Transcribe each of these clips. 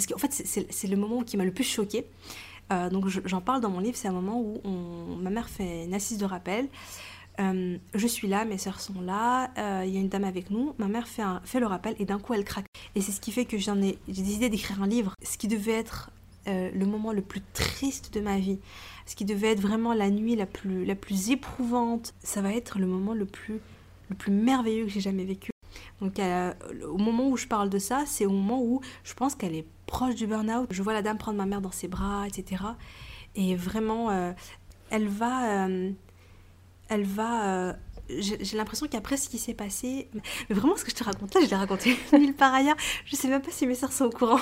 parce qu'en fait, c'est le moment qui m'a le plus choqué. donc j'en parle dans mon livre, c'est un moment où ma mère fait une assise de rappel. je suis là, mes soeurs sont là, il y a une dame avec nous, ma mère fait, le rappel et d'un coup elle craque. Et c'est ce qui fait que j'ai décidé d'écrire un livre, ce qui devait être le moment le plus triste de ma vie, ce qui devait être vraiment la nuit la plus, éprouvante, ça va être le moment le plus merveilleux que j'ai jamais vécu. Donc au moment où je parle de ça, c'est au moment où je pense qu'elle est proche du burn-out. Je vois la dame prendre ma mère dans ses bras, etc. Et vraiment, euh, elle va... Euh, elle va... Euh, j'ai l'impression qu'après ce qui s'est passé... Mais vraiment, ce que je te raconte là, je l'ai raconté mille par ailleurs. Je sais même pas si mes soeurs sont au courant.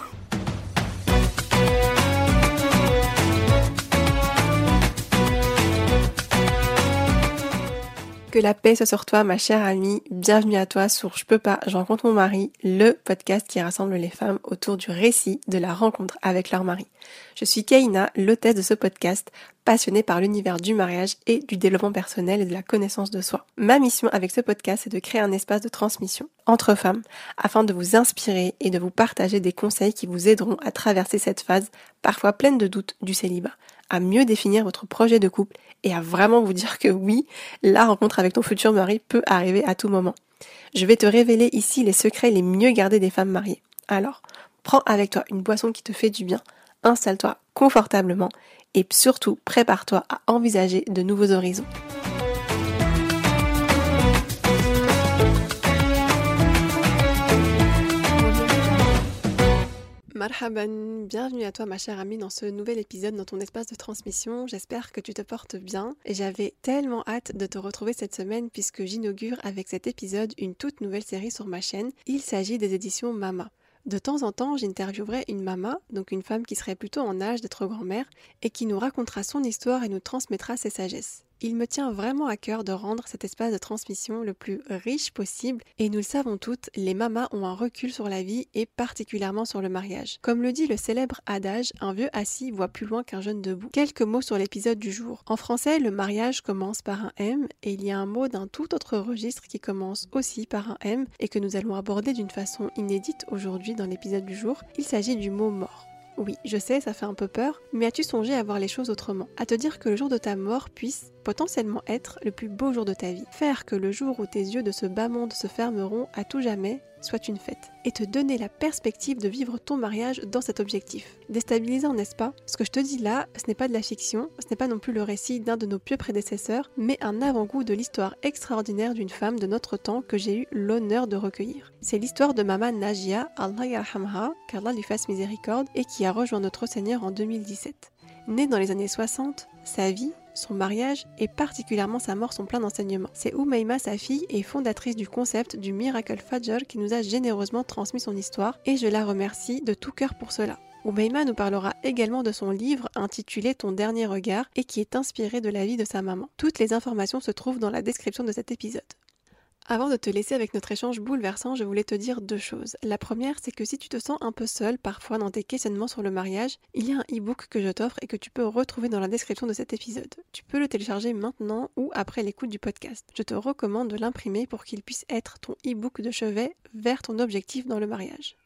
Que la paix soit sur toi, ma chère amie. Bienvenue à toi sur Je peux pas, je rencontre mon mari, le podcast qui rassemble les femmes autour du récit de la rencontre avec leur mari. Je suis Kaina, l'hôtesse de ce podcast, passionnée par l'univers du mariage et du développement personnel et de la connaissance de soi. Ma mission avec ce podcast est de créer un espace de transmission entre femmes afin de vous inspirer et de vous partager des conseils qui vous aideront à traverser cette phase parfois pleine de doutes du célibat à mieux définir votre projet de couple et à vraiment vous dire que oui, la rencontre avec ton futur mari peut arriver à tout moment. Je vais te révéler ici les secrets les mieux gardés des femmes mariées. Alors, prends avec toi une boisson qui te fait du bien, installe-toi confortablement et surtout prépare-toi à envisager de nouveaux horizons. Marhaban, bienvenue à toi ma chère amie dans ce nouvel épisode dans ton espace de transmission. J'espère que tu te portes bien et j'avais tellement hâte de te retrouver cette semaine puisque j'inaugure avec cet épisode une toute nouvelle série sur ma chaîne. Il s'agit des éditions Mama. De temps en temps, j'interviewerai une mama, donc une femme qui serait plutôt en âge d'être grand-mère, et qui nous racontera son histoire et nous transmettra ses sagesses. Il me tient vraiment à cœur de rendre cet espace de transmission le plus riche possible et nous le savons toutes, les mamas ont un recul sur la vie et particulièrement sur le mariage. Comme le dit le célèbre adage, un vieux assis voit plus loin qu'un jeune debout. Quelques mots sur l'épisode du jour. En français, le mariage commence par un M et il y a un mot d'un tout autre registre qui commence aussi par un M et que nous allons aborder d'une façon inédite aujourd'hui dans l'épisode du jour. Il s'agit du mot mort. Oui, je sais, ça fait un peu peur, mais as-tu songé à voir les choses autrement? À te dire que le jour de ta mort puisse potentiellement être le plus beau jour de ta vie. Faire que le jour où tes yeux de ce bas monde se fermeront à tout jamais soit une fête. Et te donner la perspective de vivre ton mariage dans cet objectif. Déstabilisant, n'est-ce pas? Ce que je te dis là, ce n'est pas de la fiction, ce n'est pas non plus le récit d'un de nos pieux prédécesseurs, mais un avant-goût de l'histoire extraordinaire d'une femme de notre temps que j'ai eu l'honneur de recueillir. C'est l'histoire de Mama Najia, Allah yarhamha, qu'Allah lui fasse miséricorde, et qui a rejoint notre Seigneur en 2017. Née dans les années 60, sa vie, son mariage et particulièrement sa mort sont pleins d'enseignements. C'est Umayma, sa fille, et fondatrice du concept du Miracle Fajr qui nous a généreusement transmis son histoire et je la remercie de tout cœur pour cela. Umayma nous parlera également de son livre intitulé Ton dernier regard et qui est inspiré de la vie de sa maman. Toutes les informations se trouvent dans la description de cet épisode. Avant de te laisser avec notre échange bouleversant, je voulais te dire deux choses. La première, c'est que si tu te sens un peu seul parfois dans tes questionnements sur le mariage, il y a un e-book que je t'offre et que tu peux retrouver dans la description de cet épisode. Tu peux le télécharger maintenant ou après l'écoute du podcast. Je te recommande de l'imprimer pour qu'il puisse être ton e-book de chevet vers ton objectif dans le mariage.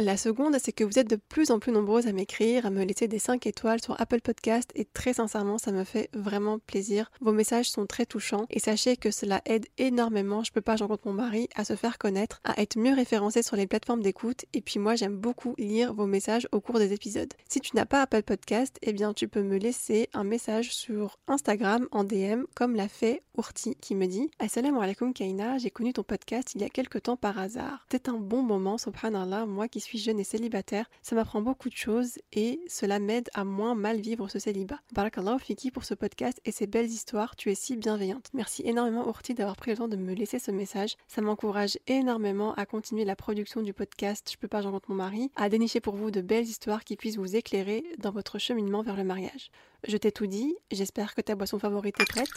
La seconde, c'est que vous êtes de plus en plus nombreuses à m'écrire, à me laisser des 5 étoiles sur Apple Podcast et très sincèrement, ça me fait vraiment plaisir. Vos messages sont très touchants et sachez que cela aide énormément, je peux pas, j'en compte mon mari, à se faire connaître, à être mieux référencé sur les plateformes d'écoute et puis moi, j'aime beaucoup lire vos messages au cours des épisodes. Si tu n'as pas Apple Podcast, eh bien, tu peux me laisser un message sur Instagram en DM comme l'a fait Urti qui me dit Assalamu alaikum Kaina, j'ai connu ton podcast il y a quelques temps par hasard. C'est un bon moment, subhanallah, moi qui suis suis jeune et célibataire, ça m'apprend beaucoup de choses et cela m'aide à moins mal vivre ce célibat. Barakallahu fiki pour ce podcast et ces belles histoires, tu es si bienveillante. Merci énormément Urti d'avoir pris le temps de me laisser ce message. Ça m'encourage énormément à continuer la production du podcast Je peux pas, j'en mon mari, à dénicher pour vous de belles histoires qui puissent vous éclairer dans votre cheminement vers le mariage. Je t'ai tout dit, j'espère que ta boisson favorite est prête.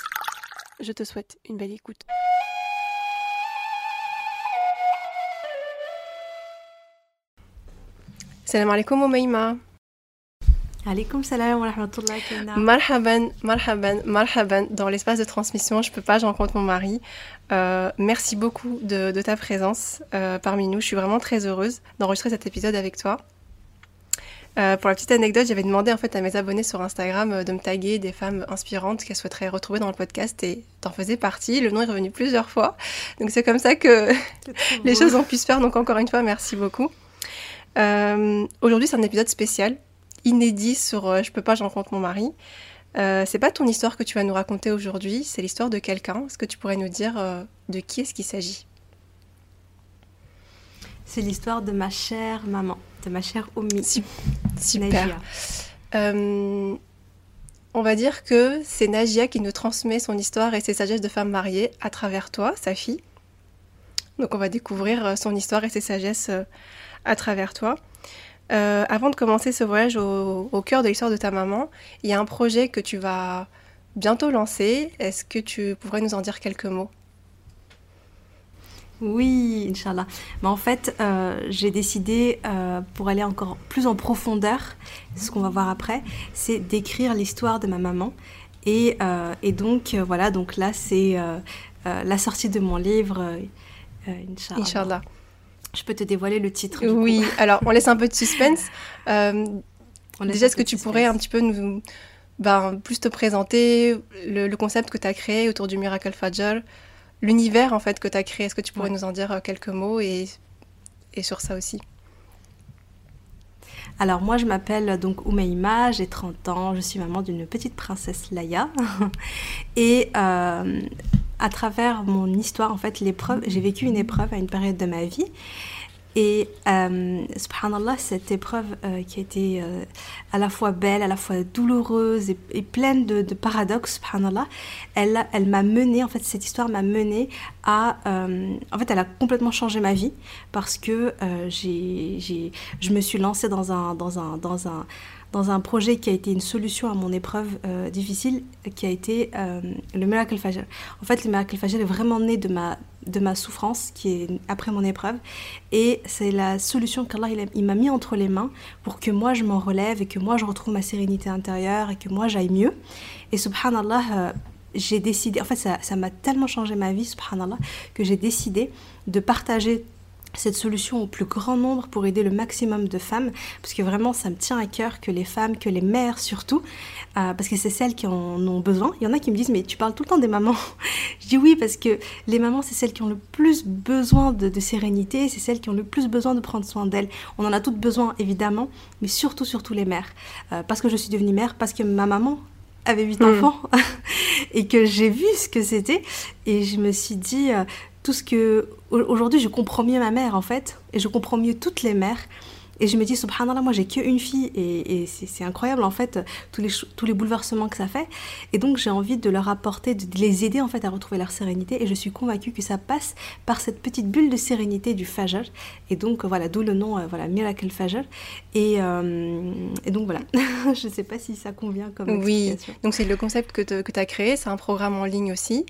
Je te souhaite une belle écoute. Salam alaikum Umayma. Alaikum salam wa rahmatullah Marhaban, marhaban, marhaban. Dans l'espace de transmission, je peux pas, je rencontre mon mari. Euh, merci beaucoup de, ta présence euh, parmi nous. Je suis vraiment très heureuse d'enregistrer cet épisode avec toi. Euh, pour la petite anecdote, j'avais demandé en fait à mes abonnés sur Instagram euh, de me taguer des femmes inspirantes qu'elles souhaiteraient retrouver dans le podcast et t'en faisais partie. Le nom est revenu plusieurs fois. Donc c'est comme ça que les choses ont pu se faire. Donc encore une fois, merci beaucoup. Euh, aujourd'hui, c'est un épisode spécial, inédit sur Je peux pas, j'en compte mon mari. c'est pas ton histoire que tu vas nous raconter aujourd'hui, c'est l'histoire de quelqu'un. Est-ce que tu pourrais nous dire de qui est-ce qu'il s'agit? C'est l'histoire de ma chère maman de ma chère Omi. Super. Euh, on va dire que c'est Najia qui nous transmet son histoire et ses sagesses de femme mariée à travers toi, sa fille. Donc on va découvrir euh, son histoire et ses sagesses euh, à travers toi. avant de commencer ce voyage au, au cœur de l'histoire de ta maman, il y a un projet que tu vas bientôt lancer. Est-ce que tu pourrais nous en dire quelques mots? Oui, Inch'Allah. Mais en fait, euh, j'ai décidé, euh, pour aller encore plus en profondeur, ce qu'on va voir après, c'est d'écrire l'histoire de ma maman. Et, euh, donc, voilà, donc là, c'est la sortie de mon livre, Inch'Allah. Je peux te dévoiler le titre. Oui, alors on laisse un peu de suspense. déjà, est-ce que tu pourrais un petit peu nous, ben, plus te présenter le, le concept que tu as créé autour du Miracle Fajr l'univers en fait que tu as créé? Est-ce que tu pourrais nous en dire euh, quelques mots et, et sur ça aussi? Alors moi je m'appelle donc Oumaima, j'ai 30 ans, je suis maman d'une petite princesse Laïa et euh, à travers mon histoire en fait l'épreuve, j'ai vécu une épreuve à une période de ma vie et euh, subhanallah, cette épreuve euh, qui a été euh, à la fois belle, à la fois douloureuse et, pleine de, paradoxes, subhanallah, elle, elle m'a menée, en fait, cette histoire m'a menée à. Euh, en fait, elle a complètement changé ma vie parce que j'ai, je me suis lancée dans un. Dans un, dans un dans un projet qui a été une solution à mon épreuve difficile, qui a été le Miracle Fajr. En fait, le Miracle Fajr est vraiment né de ma, de ma souffrance qui est après mon épreuve et c'est la solution qu'Allah il, m'a mis entre les mains pour que moi je m'en relève et que moi je retrouve ma sérénité intérieure et que moi j'aille mieux et subhanallah euh, j'ai décidé en fait ça m'a tellement changé ma vie subhanallah que j'ai décidé de partager cette solution au plus grand nombre pour aider le maximum de femmes, parce que vraiment ça me tient à cœur que les femmes, que les mères surtout, euh, parce que c'est celles qui en ont besoin. Il y en a qui me disent mais tu parles tout le temps des mamans. Je dis oui parce que les mamans c'est celles qui ont le plus besoin de, sérénité, c'est celles qui ont le plus besoin de prendre soin d'elles. On en a toutes besoin évidemment, mais surtout surtout les mères, euh, parce que je suis devenue mère, parce que ma maman avait huit hmm. enfants et que j'ai vu ce que c'était et je me suis dit euh, tout ce que aujourd'hui je comprends mieux ma mère en fait et je comprends mieux toutes les mères. Et je me dis subhanallah moi j'ai qu'une fille et, c'est incroyable en fait tous les tous les bouleversements que ça fait. Et donc j'ai envie de leur apporter de les aider en fait à retrouver leur sérénité et je suis convaincue que ça passe par cette petite bulle de sérénité du fajr. Et donc voilà d'où le nom euh, voilà miracle fajr. Et, euh, et donc voilà. Je ne sais pas si ça convient comme oui. donc c'est le concept que tu as créé c'est un programme en ligne aussi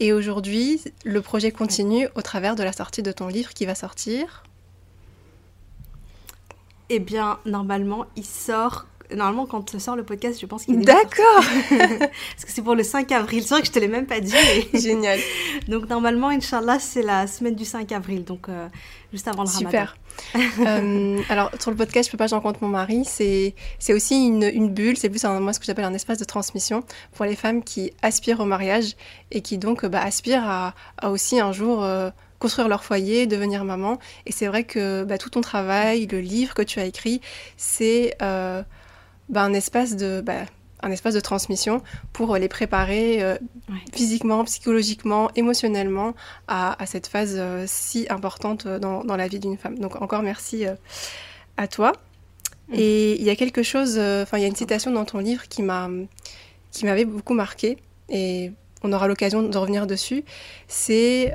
et aujourd'hui, le projet continue au travers de la sortie de ton livre qui va sortir. Eh bien, normalement, il sort normalement, quand sort le podcast, je pense qu'il est D'accord Parce que c'est pour le 5 avril. C'est vrai que je te l'ai même pas dit. Génial. Donc, normalement, Inch'Allah, c'est la semaine du 5 avril. Donc, euh, juste avant le Super. euh, alors, sur le podcast, je peux pas, j'en compte mon mari. C'est aussi une, une bulle. C'est plus, un, moi, ce que j'appelle un espace de transmission pour les femmes qui aspirent au mariage et qui, donc, bah, aspirent à, à, aussi un jour. Euh, construire leur foyer, devenir maman. Et c'est vrai que bah, tout ton travail, le livre que tu as écrit, c'est euh, bah, un, espace de, bah, un espace de transmission pour les préparer euh, physiquement, psychologiquement, émotionnellement à, cette phase euh, si importante dans, dans, la vie d'une femme. Donc encore merci euh, à toi. Mm. Et il y a quelque chose, enfin il y a une citation dans ton livre qui m'a qui m'avait beaucoup marqué et on aura l'occasion de revenir dessus. C'est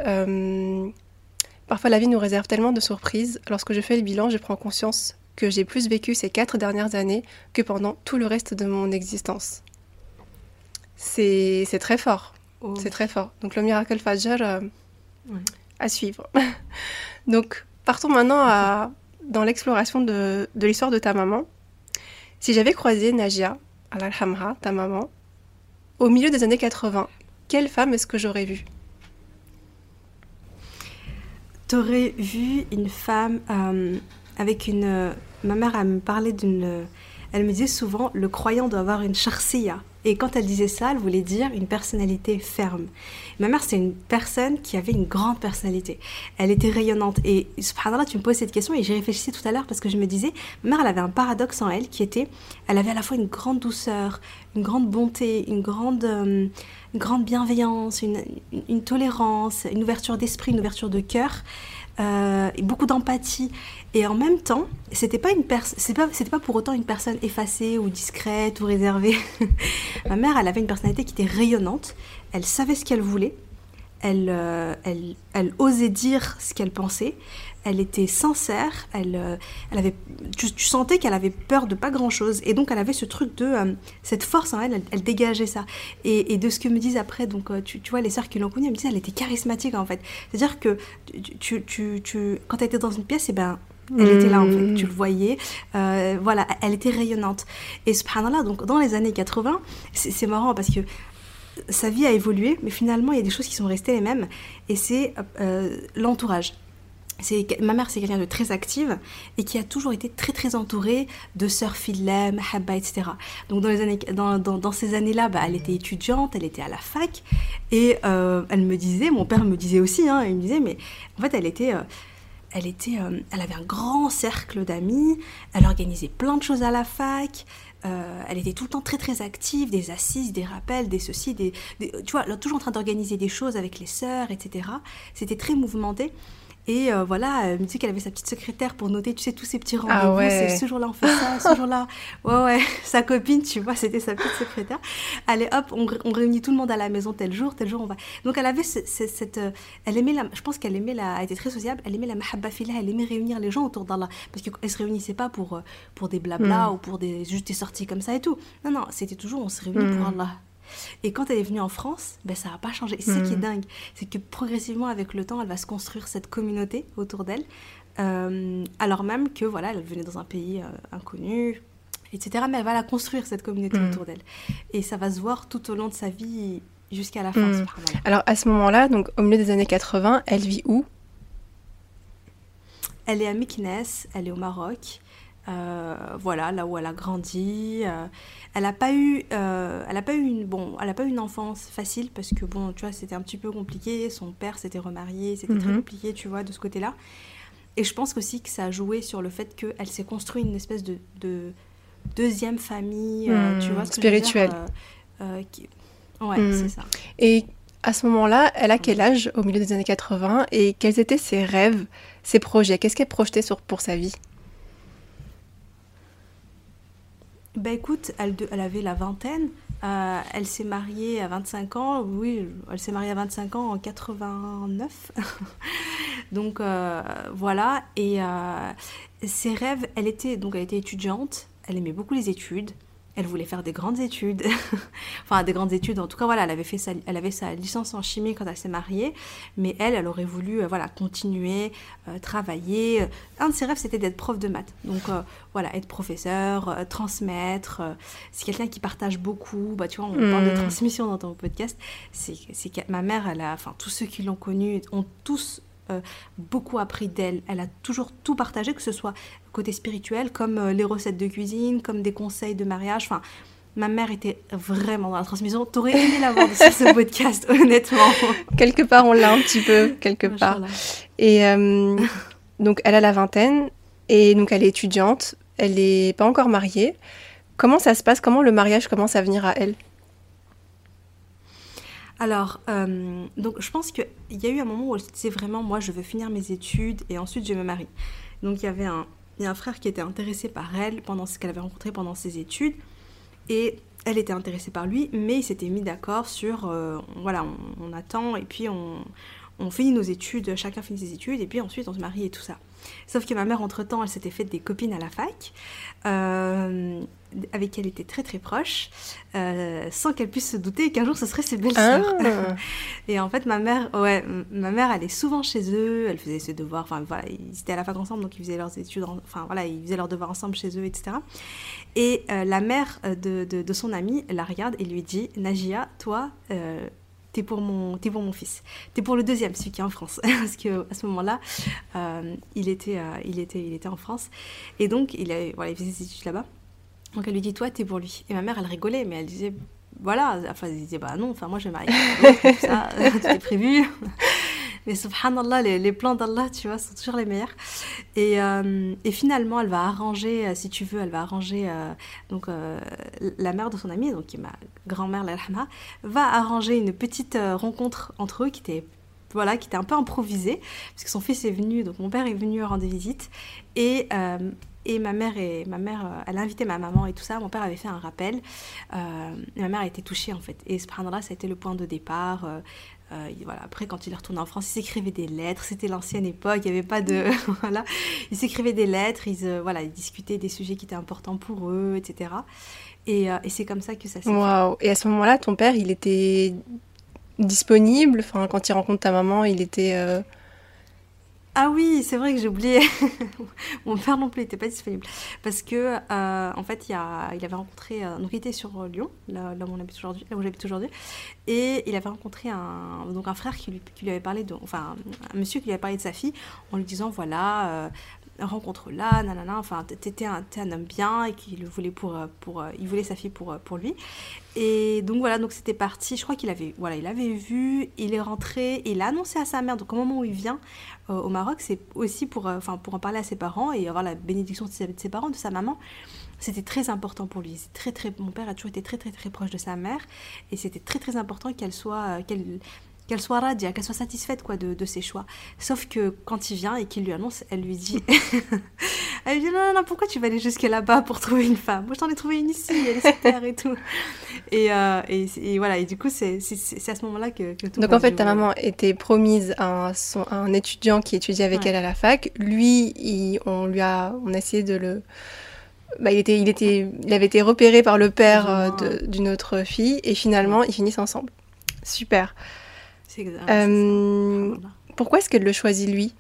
parfois la vie nous réserve tellement de surprises. Lorsque je fais le bilan, je prends conscience que j'ai plus vécu ces quatre dernières années que pendant tout le reste de mon existence. C'est très fort. Oh. C'est très fort. Donc le Miracle Fajr euh, à suivre. Donc partons maintenant à, dans l'exploration de, de l'histoire de ta maman. Si j'avais croisé Najia, al-Hamra, ta maman, au milieu des années 80, quelle femme est-ce que j'aurais vue? T'aurais vu une femme euh, avec une, ma mère, elle me parlait d'une. Elle me disait souvent le croyant doit avoir une charsia. Et quand elle disait ça, elle voulait dire une personnalité ferme. Ma mère, c'est une personne qui avait une grande personnalité. Elle était rayonnante. Et subhanallah, tu me poses cette question et j'y réfléchissais tout à l'heure parce que je me disais, ma mère, elle avait un paradoxe en elle qui était, elle avait à la fois une grande douceur, une grande bonté, une grande, euh, grande bienveillance, une, une, tolérance, une ouverture d'esprit, une ouverture de cœur. Euh, beaucoup d'empathie. Et en même temps, c'était pas une c'était pas, pas pour autant une personne effacée ou discrète ou réservée. Ma mère, elle avait une personnalité qui était rayonnante. Elle savait ce qu'elle voulait. Elle, euh, elle, elle osait dire ce qu'elle pensait elle était sincère, elle, euh, elle avait, tu, sentais qu'elle avait peur de pas grand-chose, et donc elle avait ce truc de, euh, cette force en elle, elle, dégageait ça. Et, de ce que me disent après, donc euh, tu, tu, vois, les sœurs qui l'ont connue, elles me disaient, elle était charismatique en fait. C'est-à-dire que tu, tu, tu, quand elle était dans une pièce, et eh ben, elle était là en fait, mmh. tu le voyais, voilà, elle était rayonnante. Et subhanallah, donc dans les années 80, c'est marrant parce que sa vie a évolué, mais finalement il y a des choses qui sont restées les mêmes, et c'est l'entourage ma mère c'est quelqu'un de très active et qui a toujours été très très entourée de sœurs filles, mahabba, etc. Donc dans, ces années-là, bah, elle était étudiante, elle était à la fac et euh, elle me disait, mon père me disait aussi, hein, il me disait, mais en fait elle était... Euh, elle, était, euh, elle avait un grand cercle d'amis, elle organisait plein de choses à la fac, elle était tout le temps très très active, des assises, des rappels, des ceci, des, tu vois, toujours en train d'organiser des choses avec les sœurs, etc. C'était très mouvementé. Et euh, voilà, elle me dit qu'elle avait sa petite secrétaire pour noter, tu sais, tous ces petits ah rendez-vous. C'est ce jour-là, on fait ça, ce jour-là. Ouais, ouais, sa copine, tu vois, c'était sa petite secrétaire. Allez, hop, on, réunit tout le monde à la maison tel jour, tel jour, on va. Donc elle avait cette. Euh, elle aimait la. Je pense qu'elle aimait la. Elle était très sociable, elle aimait la mahabba fila, elle aimait réunir les gens autour d'Allah. Parce qu'elle se réunissait pas pour, euh, pour des blabla hmm. ou pour des, juste des sorties comme ça et tout. Non, non, c'était toujours, on se réunit pour hmm. Allah. Et quand elle est venue en France, ben, ça n'a pas changé. C'est ce qui est hmm. dingue, c'est que progressivement, avec le temps, elle va se construire cette communauté autour d'elle. Euh, alors même que voilà, elle venait dans un pays euh, inconnu, etc. Mais elle va la construire, cette communauté hmm. autour d'elle. Et ça va se voir tout au long de sa vie jusqu'à la fin. Hmm. Alors à ce moment-là, donc au milieu des années 80, elle vit où? Elle est à Meknes, elle est au Maroc. Euh, voilà, là où elle a grandi. Euh, elle n'a pas eu, euh, elle a pas eu une, bon, elle a pas eu une enfance facile parce que bon, tu vois, c'était un petit peu compliqué. Son père s'était remarié, c'était très mhm. compliqué, tu vois, de ce côté-là. Et je pense aussi que ça a joué sur le fait qu'elle s'est construit une espèce de, deuxième famille, tu vois, spirituelle. Ouais, mhm. c'est ça. Et à ce moment-là, elle a quel âge au milieu des années 80 et quels étaient ses rêves, ses projets? Qu'est-ce qu'elle projetait sur, pour sa vie? Bah écoute, elle, avait la vingtaine. Euh, elle s'est mariée à 25 ans. Oui, elle s'est mariée à 25 ans en 89. donc euh, voilà. Et euh, ses rêves, elle était donc elle était étudiante. Elle aimait beaucoup les études elle voulait faire des grandes études, enfin des grandes études. En tout cas, voilà, elle avait fait sa, elle avait sa licence en chimie quand elle s'est mariée, mais elle, elle aurait voulu, euh, voilà, continuer, euh, travailler. Un de ses rêves, c'était d'être prof de maths. Donc euh, voilà, être professeur, transmettre. c'est quelqu'un qui partage beaucoup. Bah, tu vois, on parle de hmm. transmission dans ton podcast. C'est, c'est ma mère, elle a, enfin tous ceux qui l'ont connue ont tous beaucoup appris d'elle. Elle a toujours tout partagé, que ce soit côté spirituel, comme euh, les recettes de cuisine, comme des conseils de mariage. Enfin, ma mère était vraiment dans la transmission. T'aurais aimé l'avoir sur ce podcast, honnêtement. Quelque part, on l'a un petit peu, quelque part. Et euh, donc, elle a la vingtaine, et donc elle est étudiante, elle n'est pas encore mariée. Comment ça se passe? Comment le mariage commence à venir à elle? Alors, euh, donc je pense qu'il y a eu un moment où elle se disait vraiment, moi je veux finir mes études et ensuite je me marie. Donc il y avait un, frère qui était intéressé par elle pendant ce qu'elle avait rencontré pendant ses études. Et elle était intéressée par lui, mais il s'était mis d'accord sur, euh, voilà, on, attend et puis on, on finit nos études, chacun finit ses études, et puis ensuite on se marie et tout ça. Sauf que ma mère, entre-temps, elle s'était faite des copines à la fac, euh, avec qui elle était très très proche, euh, sans qu'elle puisse se douter qu'un jour ce serait ses belles-sœurs. Ah. et en fait, ma mère, ouais, ma mère, est souvent chez eux, elle faisait ses devoirs, enfin voilà, ils étaient à la fac ensemble, donc ils faisaient leurs études, enfin voilà, ils faisaient leurs devoirs ensemble chez eux, etc. Et euh, la mère de, de, son amie la regarde et lui dit Najia, toi, t'es pour mon, es pour mon fils. T'es pour le deuxième, celui qui est en France, parce que à ce moment-là, euh, il était, euh, il était, il était en France, et donc il a, voilà, il faisait ses études là-bas. Donc elle lui dit, toi, t'es pour lui. Et ma mère, elle rigolait, mais elle disait, voilà, enfin, elle disait, bah non, enfin moi je vais marier, tout ça, tout est prévu. Mais subhanallah, les, les plans d'Allah, tu vois, sont toujours les meilleurs. Et, euh, et, finalement, elle va arranger, si tu veux, elle va arranger, donc la mère de son amie, donc qui est ma grand-mère, va arranger une petite rencontre entre eux qui était voilà, qui était un peu improvisée, parce que son fils est venu, donc mon père est venu rendre visite, et, et ma mère, et, ma mère elle a invité ma maman et tout ça, mon père avait fait un rappel, et ma mère a été touchée en fait, et ce là ça a été le point de départ, euh, voilà. Après, quand il est retourné en France, il s'écrivait des lettres. C'était l'ancienne époque, il n'y avait pas de. voilà. Il s'écrivait des lettres, ils, euh, voilà, ils discutaient des sujets qui étaient importants pour eux, etc. Et, euh, et c'est comme ça que ça s'est Waouh Et à ce moment-là, ton père, il était disponible? Enfin, Quand il rencontre ta maman, il était. Ah oui, c'est vrai que j'ai oublié. Mon père non plus n'était pas disponible. Parce que, euh, en fait, il, avait rencontré. Euh, donc, il était sur euh, Lyon, là, où, on habite aujourd'hui, où j'habite aujourd'hui. Et il avait rencontré un frère qui lui, qui lui avait parlé de. Enfin, un monsieur qui lui avait parlé de sa fille en lui disant voilà, rencontre-là, nanana, enfin, t'étais un, un homme bien et qu'il voulait pour, pour, il voulait sa fille pour, pour lui. Et donc voilà, donc c'était parti. Je crois qu'il avait, voilà, il avait vu, il est rentré, il a annoncé à sa mère. Donc au moment où il vient euh, au Maroc, c'est aussi pour, euh, enfin, pour en parler à ses parents et avoir la bénédiction de ses, de ses parents, de sa maman. C'était très important pour lui. Très, très, mon père a toujours été très très très proche de sa mère, et c'était très très important qu'elle soit, euh, qu'elle qu'elle soit radia, qu'elle soit satisfaite quoi de, de, ses choix. Sauf que quand il vient et qu'il lui annonce, elle lui dit, elle lui dit non, non, non, pourquoi tu vas aller jusque là-bas pour trouver une femme? Moi, je t'en ai trouvé une ici, elle est super et tout. Et, euh, et, et, voilà, et du coup, c'est à ce moment-là que, que, tout Donc en fait, ta maman était promise à un, son, à un, étudiant qui étudiait avec ouais. elle à la fac. Lui, il, on lui a, on a essayé de le bah, il, était, il, était, il avait été repéré par le père euh, d'une autre fille et finalement ils finissent ensemble. Super. Exact, euh, pourquoi est-ce qu'elle le choisit lui?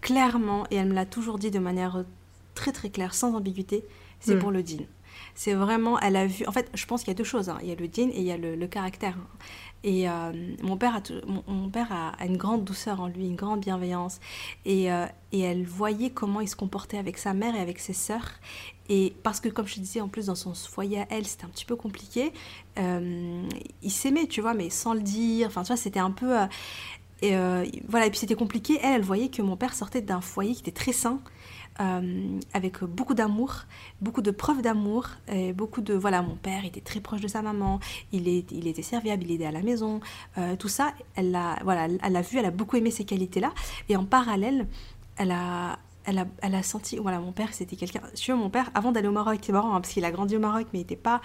Clairement, et elle me l'a toujours dit de manière très très claire, sans ambiguïté, c'est mm. pour le dîner. C'est vraiment, elle a vu. En fait, je pense qu'il y a deux choses. Hein. Il y a le dîner et il y a le, le caractère. Et euh, mon père, a, une grande douceur en lui, une grande bienveillance. Et, euh, et elle voyait comment il se comportait avec sa mère et avec ses sœurs. Et parce que, comme je te disais, en plus, dans son foyer à elle, c'était un petit peu compliqué. Euh, il s'aimait, tu vois, mais sans le dire. Enfin, tu vois, c'était un peu. Et euh, voilà, et puis c'était compliqué. Elle, elle voyait que mon père sortait d'un foyer qui était très sain. Euh, avec beaucoup d'amour, beaucoup de preuves d'amour, beaucoup de voilà, mon père était très proche de sa maman, il, il était serviable, il aidait à la maison, euh, tout ça, elle a voilà, elle vu, elle a beaucoup aimé ces qualités-là, et en parallèle, elle a elle a, elle a senti, voilà, mon père, c'était quelqu'un. Tu vois, mon père, avant d'aller au Maroc, c'est marrant, hein, parce qu'il a grandi au Maroc, mais il n'était pas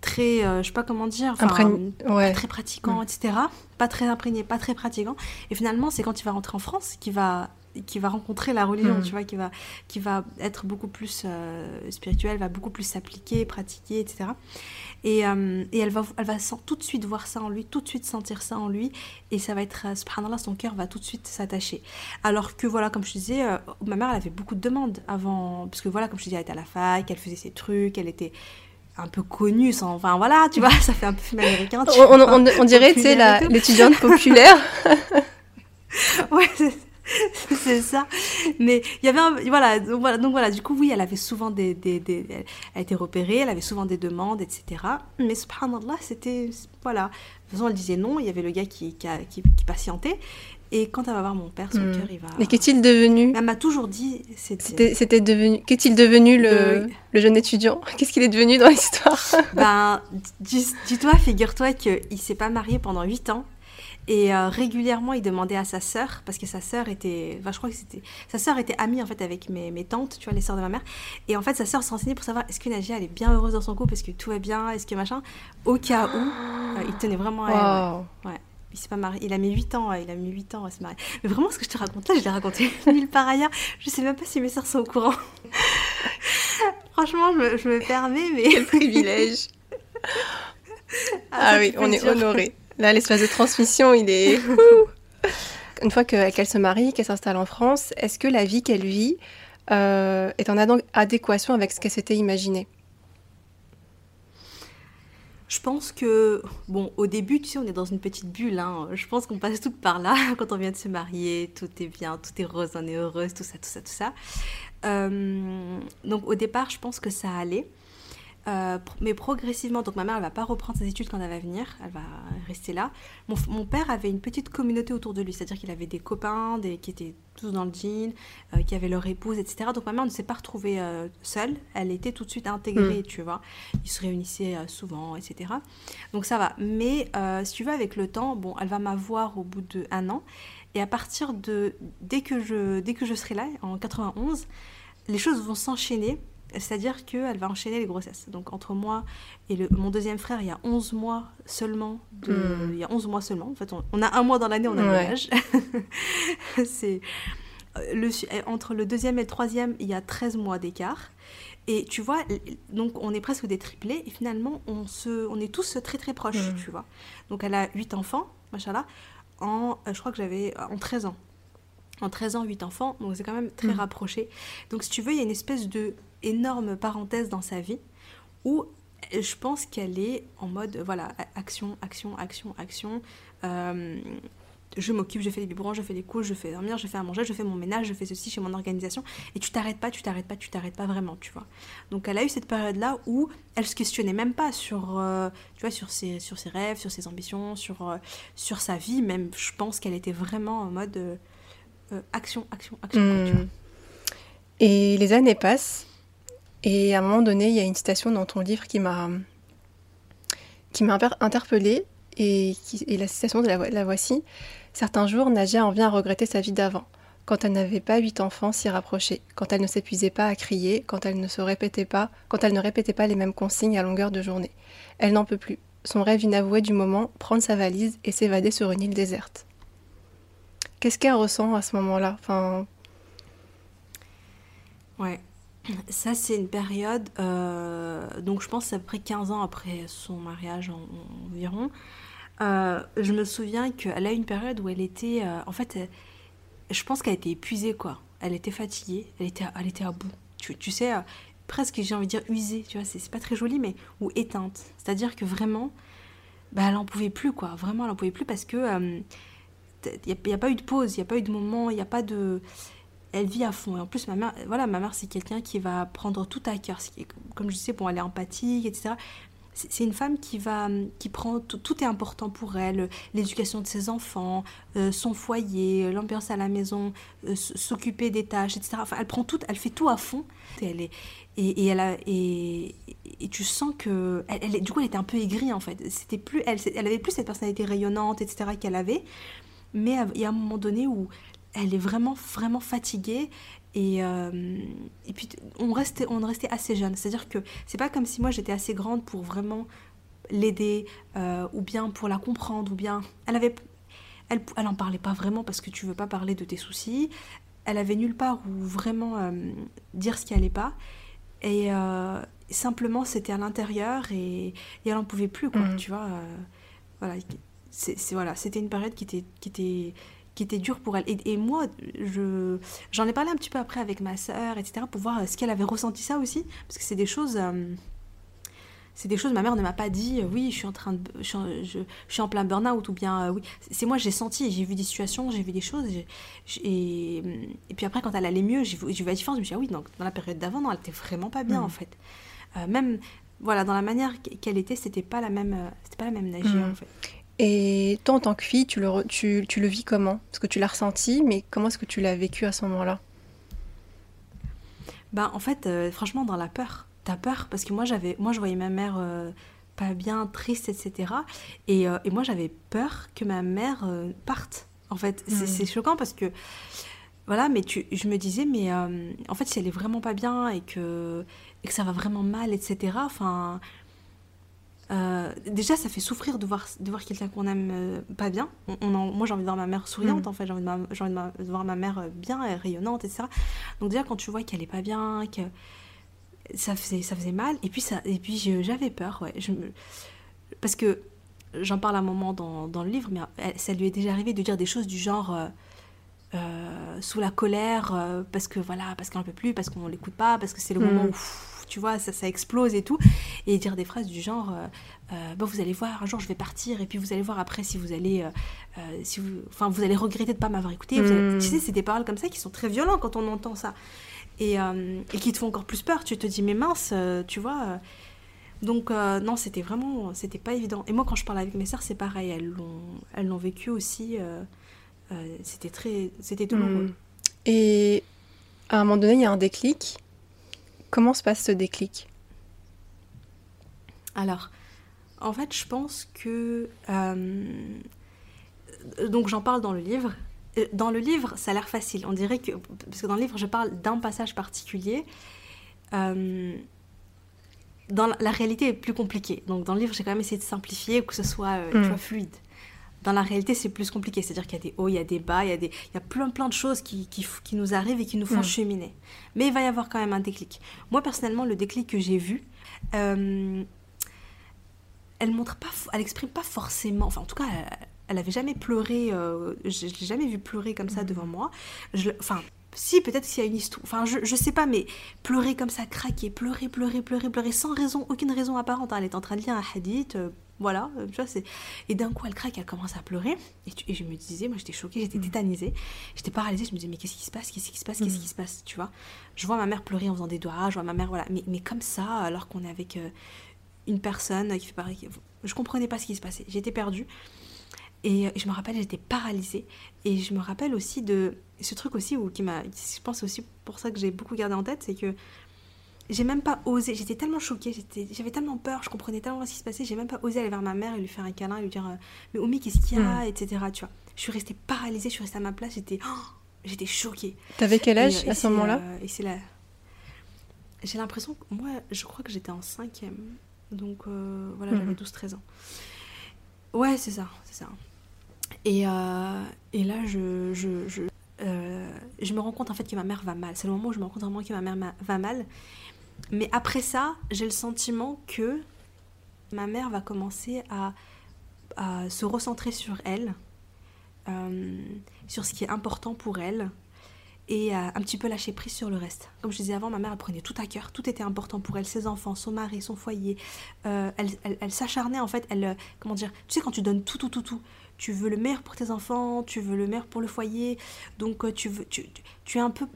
très, euh, je sais pas comment dire, Imprégn... ouais. très pratiquant, ouais. etc. Pas très imprégné, pas très pratiquant. Et finalement, c'est quand il va rentrer en France qu'il va qui va rencontrer la religion, mmh. tu vois, qui va, qui va être beaucoup plus euh, spirituelle, va beaucoup plus s'appliquer, pratiquer, etc. Et, euh, et, elle va, elle va tout de suite voir ça en lui, tout de suite sentir ça en lui, et ça va être, subhanallah, son cœur va tout de suite s'attacher. Alors que, voilà, comme je disais, euh, ma mère, elle avait beaucoup de demandes avant, parce que, voilà, comme je disais, elle était à la fac, elle faisait ses trucs, elle était un peu connue, sans, enfin voilà, tu vois, ça fait un peu film américain. On, on, on, dirait, tu sais, l'étudiante populaire. ouais, c'est ça. Mais il y avait un, voilà, donc voilà, donc voilà, du coup, oui, elle avait souvent des, des, des, Elle a été repérée, elle avait souvent des demandes, etc. Mais subhanallah, c'était. Voilà. De toute façon, elle disait non, il y avait le gars qui, qui, qui, qui patientait. Et quand elle va voir mon père, son mmh. cœur, il va. Mais qu'est-il devenu Elle m'a toujours dit. C'était devenu. Qu'est-il devenu le, le... le, jeune étudiant? Qu'est-ce qu'il est devenu dans l'histoire? Ben, dis-toi, figure-toi qu'il s'est pas marié pendant 8 ans. Et euh, régulièrement, il demandait à sa sœur, parce que sa sœur était, enfin, je crois que c'était, sa sœur était amie en fait avec mes, mes tantes, tu vois, les sœurs de ma mère. Et en fait, sa sœur se renseignait pour savoir est-ce que Nadia elle est bien heureuse dans son couple, est-ce que tout va bien, est-ce que machin? Au cas où, euh, il tenait vraiment à elle. Ouais. ouais. Il s'est pas marié, il a mis 8 ans, il a mis 8 ans à se marier. Mais vraiment, ce que je te raconte là, je l'ai raconté mille par ailleurs. Je sais même pas si mes sœurs sont au courant. Franchement, je me, je me permets, mais. Quel privilège Ah, ah oui, on est honoré. Là, l'espace de transmission, il est. Une fois qu'elle qu se marie, qu'elle s'installe en France, est-ce que la vie qu'elle vit euh, est en adéquation avec ce qu'elle s'était imaginé je pense que, bon, au début, tu sais, on est dans une petite bulle. Hein. Je pense qu'on passe tout par là quand on vient de se marier. Tout est bien, tout est rose, on est heureuse, tout ça, tout ça, tout ça. Euh, donc au départ, je pense que ça allait. Euh, mais progressivement, donc ma mère, elle va pas reprendre ses études quand elle va venir, elle va rester là. Mon, père avait une petite communauté autour de lui, c'est-à-dire qu'il avait des copains des, qui étaient tous dans le jean, euh, qui avaient leur épouse, etc. Donc ma mère ne s'est pas retrouvée euh, seule, elle était tout de suite intégrée, mm. tu vois. Ils se réunissaient souvent, etc. Donc ça va. Mais si tu veux, avec le temps, bon, elle va m'avoir au bout d'un an. Et à partir de... Dès que je, dès que je serai là, en 91, les choses vont s'enchaîner c'est-à-dire qu'elle va enchaîner les grossesses. Donc entre moi et le, mon deuxième frère, il y a 11 mois seulement. De, hmm. Il y a 11 mois seulement. En fait, on, a un mois dans l'année, on a âge. C'est euh, le, entre le deuxième et le troisième, il y a 13 mois d'écart. Et tu vois, donc on est presque des triplés. Et finalement, on, se, on est tous très très proches, hmm. tu vois. Donc elle a 8 enfants, machallah, en, euh, je crois que j'avais en 13 ans en 13 ans, 8 enfants, donc c'est quand même très hmm. rapproché. Donc si tu veux, il y a une espèce de énorme parenthèse dans sa vie où je pense qu'elle est en mode, voilà, action, action, action, action. Euh, je m'occupe, je fais les biberons, je fais les couches, je fais dormir, je fais à manger, je fais mon ménage, je fais ceci chez mon organisation. Et tu t'arrêtes pas, tu t'arrêtes pas, tu t'arrêtes pas vraiment, tu vois. Donc elle a eu cette période-là où elle se questionnait même pas sur, euh, tu vois, sur ses, sur ses rêves, sur ses ambitions, sur, euh, sur sa vie. Même, je pense qu'elle était vraiment en mode action, action, action. Hmm. Et les années passent. Et à un moment donné, il y a une citation dans ton livre qui m'a qui m'a interpellée et, qui, et la citation de la, la, voici. Certains jours, Nadia en vient à regretter sa vie d'avant, quand elle n'avait pas huit enfants si rapprochés, quand elle ne s'épuisait pas à crier, quand elle ne se répétait pas, quand elle ne répétait pas les mêmes consignes à longueur de journée. Elle n'en peut plus. Son rêve inavoué du moment, prendre sa valise et s'évader sur une île déserte. Qu'est-ce qu'elle ressent à ce moment-là? Enfin... Ouais, ça, c'est une période, euh, donc je pense à peu près 15 ans après son mariage environ. Euh, je me souviens qu'elle a une période où elle était, euh, en fait, je pense qu'elle était épuisée, quoi. Elle était fatiguée, elle était, elle était à bout. Tu, tu sais, presque, j'ai envie de dire usée, tu vois, c'est pas très joli, mais, ou éteinte. C'est-à-dire que vraiment, bah, elle en pouvait plus, quoi. Vraiment, elle en pouvait plus parce que il n'y a, pas eu de pause, il n'y a pas eu de moment, il n'y a pas de elle vit à fond. Et en plus, ma mère, voilà, ma mère, c'est quelqu'un qui va prendre tout à cœur. Comme je disais, bon, elle est empathique, etc. C'est une femme qui va, qui prend tout, est important pour elle, l'éducation de ses enfants, euh, son foyer, l'ambiance à la maison, euh, s'occuper des tâches, etc. Enfin, elle prend tout, elle fait tout à fond. Et elle est, et, et, tu sens que, elle, elle, du coup, elle était un peu aigrie en fait. C'était plus, elle, elle avait plus cette personnalité rayonnante, etc. qu'elle avait. Mais il y a un moment donné où elle est vraiment, vraiment fatiguée. Et, euh, et puis, on restait, on restait assez jeune. C'est-à-dire que c'est pas comme si moi j'étais assez grande pour vraiment l'aider, euh, ou bien pour la comprendre, ou bien. Elle avait. Elle, elle en parlait pas vraiment parce que tu veux pas parler de tes soucis. Elle avait nulle part où vraiment euh, dire ce qui allait pas. Et simplement, c'était à l'intérieur et, et, elle en pouvait plus, quoi, mmh. tu vois. voilà. C'est, voilà, c'était une période qui était, qui était qui était dur pour elle. Et, moi, je, j'en ai parlé un petit peu après avec ma sœur, etc., pour voir ce qu'elle avait ressenti ça aussi, parce que c'est des choses... Euh, c'est des choses, ma mère ne m'a pas dit, euh, oui, je suis en train de, je, suis en plein burn-out, ou bien, euh, oui, c'est moi, j'ai senti, j'ai vu des situations, j'ai vu des choses, et, et, puis après, quand elle allait mieux, j'ai vu la différence, je me suis dit, ah oui, donc, dans la période d'avant, non, elle était vraiment pas bien, mm. en fait. même, voilà, dans la manière qu'elle était, c'était pas la même, c'était pas la même nager, mm. en fait. Et toi, en tant que fille, tu le, tu, tu le vis comment? Parce que tu l'as ressenti, mais comment est-ce que tu l'as vécu à ce moment-là? Bah, en fait, euh, franchement, dans la peur. T'as peur? Parce que moi, j'avais, moi, je voyais ma mère euh, pas bien, triste, etc. Et, euh, et moi, j'avais peur que ma mère parte. En fait, hmm. c'est choquant parce que voilà, mais tu, je me disais, mais en fait, si elle est vraiment pas bien et que, et que ça va vraiment mal, etc. Enfin, euh, déjà, ça fait souffrir de voir, de voir quelqu'un qu'on aime euh, pas bien. On, moi, j'ai envie de voir ma mère souriante, mm. en fait. J'ai envie, de, voir ma mère euh, bien et rayonnante, etc. Donc, déjà, quand tu vois qu'elle est pas bien, que ça faisait, ça faisait mal. Et puis, ça, et puis j'avais peur, ouais. Je Parce que j'en parle un moment dans, dans, le livre, mais ça lui est déjà arrivé de dire des choses du genre. sous la colère parce que voilà parce qu'elle ne peut plus parce qu'on l'écoute pas parce que c'est le mm. moment où tu vois, ça, ça explose et tout. Et dire des phrases du genre, bah, vous allez voir, un jour je vais partir, et puis vous allez voir après si vous allez, si vous, enfin, vous allez regretter de pas m'avoir écouté. Hmm. Tu sais, c'est des paroles comme ça qui sont très violentes quand on entend ça. Et, et, qui te font encore plus peur. Tu te dis, mais mince, tu vois. donc, non, c'était vraiment, c'était pas évident. Et moi, quand je parle avec mes sœurs, c'est pareil. Elles l'ont, elles l'ont vécu aussi. c'était très, c'était douloureux. Hmm. Et à un moment donné, il y a un déclic. Comment se passe ce déclic? Alors, en fait, je pense que... Euh, donc j'en parle dans le livre. Euh, dans le livre, ça a l'air facile. On dirait que... Parce que dans le livre, je parle d'un passage particulier. Euh, dans la, réalité est plus compliquée. Donc dans le livre, j'ai quand même essayé de simplifier, que ce soit, mm. fluide dans la réalité, c'est plus compliqué. C'est-à-dire qu'il y a des hauts, il y a des bas, il y a, des, il y a plein, plein de choses qui, qui, qui nous arrivent et qui nous font mm. cheminer. Mais il va y avoir quand même un déclic. Moi, personnellement, le déclic que j'ai vu, euh, elle montre pas, elle exprime pas forcément, enfin, en tout cas, elle, n'avait jamais pleuré, euh, je, l'ai jamais vu pleurer comme ça mm. devant moi. Je, enfin, si, peut-être s'il y a une histoire. Enfin, je, je sais pas, mais pleurer comme ça, craquer, pleurer, pleurer, pleurer, pleurer, sans raison, aucune raison apparente. Elle est en train de lire un hadith, euh, voilà, euh, tu vois, c'est... Et d'un coup, elle craque, elle commence à pleurer. Et, je me disais, moi j'étais choquée, j'étais mm. tétanisée, j'étais paralysée, je me disais, mais qu'est-ce qui se passe Qu'est-ce qui se passe Qu'est-ce mm. qui se passe Tu vois Je vois ma mère pleurer en faisant des doigts, je vois ma mère, voilà. Mais, mais comme ça, alors qu'on est avec euh, une personne qui fait pareil. Je comprenais pas ce qui se passait, j'étais perdue. Et je me rappelle, j'étais paralysée. Et je me rappelle aussi de ce truc aussi, où, qui m'a. Je pense aussi pour ça que j'ai beaucoup gardé en tête, c'est que j'ai même pas osé, j'étais tellement choquée, j'avais tellement peur, je comprenais tellement ce qui se passait, j'ai même pas osé aller vers ma mère et lui faire un câlin et lui dire euh, Mais Omi, qu'est-ce qu'il y a hmm. etc. Tu vois. Je suis restée paralysée, je suis restée à ma place, j'étais oh, j'étais choquée. T'avais quel âge à ce moment-là euh, Et c'est là. J'ai l'impression que moi, je crois que j'étais en cinquième. Donc euh, voilà, j'avais 12-13 hmm. ans. Ouais, c'est ça, c'est ça. Et, et là, je, je, me rends compte en fait que ma mère va mal. C'est le moment où je me rends compte vraiment que ma mère va mal. Mais après ça, j'ai le sentiment que ma mère va commencer à, se recentrer sur elle, euh, sur ce qui est important pour elle, et un petit peu lâcher prise sur le reste. Comme je disais avant, ma mère prenait tout à cœur, tout était important pour elle, ses enfants, son mari, son foyer. Euh, elle, s'acharnait en fait, elle, comment dire, tu sais quand tu donnes tout, tout, tout, tout, tu veux le meilleur pour tes enfants, tu veux le meilleur pour le foyer, donc euh, tu veux, tu, tu es un peu,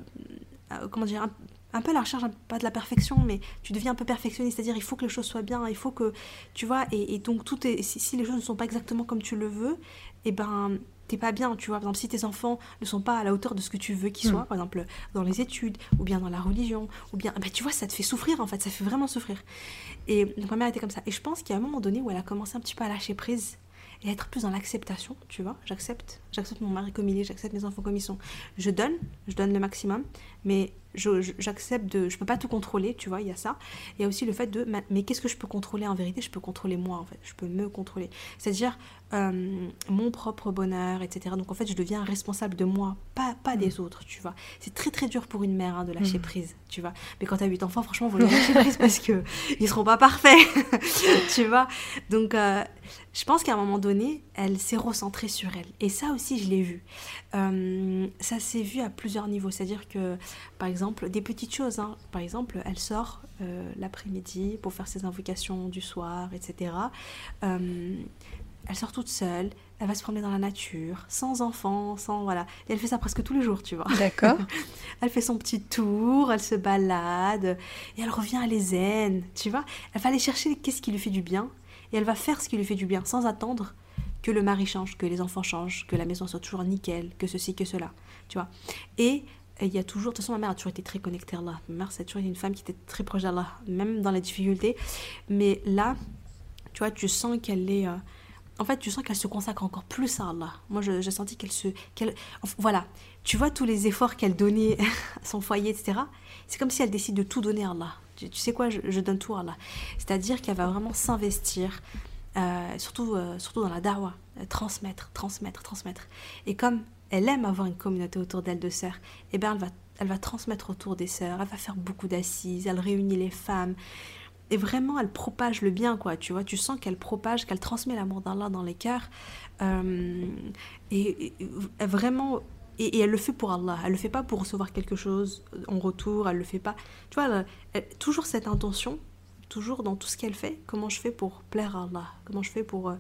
comment dire, un peu à la recherche, pas de la perfection, mais tu deviens un peu perfectionniste, c'est-à-dire il faut que les choses soient bien, il faut que, tu vois, et, donc tout est, si, les choses ne sont pas exactement comme tu le veux, et eh ben t'es pas bien, tu vois. Par exemple, si tes enfants ne sont pas à la hauteur de ce que tu veux qu'ils soient, mm. par exemple dans les études, ou bien dans la religion, ou bien, ben, tu vois, ça te fait souffrir en fait, ça fait vraiment souffrir. Et ma mère était comme ça. Et je pense qu'il y a un moment donné où elle a commencé un petit peu à lâcher prise et être plus dans l'acceptation, tu vois. J'accepte, j'accepte mon mari comme il est, j'accepte mes enfants comme ils sont. Je donne, je donne le maximum, mais j'accepte de. Je peux pas tout contrôler, tu vois, il y a ça. Il y a aussi le fait de. Mais qu'est-ce que je peux contrôler en vérité? Je peux contrôler moi, en fait. Je peux me contrôler. C'est-à-dire euh, mon propre bonheur, etc. Donc en fait, je deviens responsable de moi, pas, pas des mm. autres, tu vois. C'est très très dur pour une mère hein, de lâcher mm. prise, tu vois. Mais quand tu as 8 enfants, franchement, vous les lâcher prise parce qu'ils seront pas parfaits, tu vois. Donc. Euh, je pense qu'à un moment donné, elle s'est recentrée sur elle. Et ça aussi, je l'ai vu. Euh, ça s'est vu à plusieurs niveaux. C'est-à-dire que, par exemple, des petites choses. Hein. Par exemple, elle sort euh, l'après-midi pour faire ses invocations du soir, etc. Euh, elle sort toute seule, elle va se promener dans la nature, sans enfants, sans voilà. Et elle fait ça presque tous les jours, tu vois. D'accord. elle fait son petit tour, elle se balade, et elle revient à les zen, tu vois. Elle va aller chercher qu'est-ce qui lui fait du bien, et elle va faire ce qui lui fait du bien, sans attendre que le mari change, que les enfants changent, que la maison soit toujours nickel, que ceci, que cela, tu vois. Et il y a toujours, de toute façon, ma mère a toujours été très connectée à Allah. Ma mère, c'est toujours une femme qui était très proche d'Allah, même dans les difficultés. Mais là, tu vois, tu sens qu'elle est. Euh, en fait, tu sens qu'elle se consacre encore plus à Allah. Moi, j'ai senti qu'elle se. qu'elle voilà. Tu vois tous les efforts qu'elle donnait à son foyer, etc. C'est comme si elle décide de tout donner à Allah. Tu, sais quoi, je, donne tout à Allah. C'est-à-dire qu'elle va vraiment s'investir, euh, surtout, euh, surtout dans la dawa, transmettre, transmettre, transmettre. Et comme elle aime avoir une communauté autour d'elle de sœurs, et eh bien elle va, elle va transmettre autour des sœurs, elle va faire beaucoup d'assises, elle réunit les femmes. Et vraiment, elle propage le bien, quoi. Tu vois, tu sens qu'elle propage, qu'elle transmet l'amour d'Allah dans les cœurs. Euh, et, vraiment, et, elle le fait pour Allah. Elle le fait pas pour recevoir quelque chose en retour. Elle le fait pas. Tu vois, toujours cette intention, toujours dans tout ce qu'elle fait. Comment je fais pour plaire à Allah? Comment je fais pour. Euh,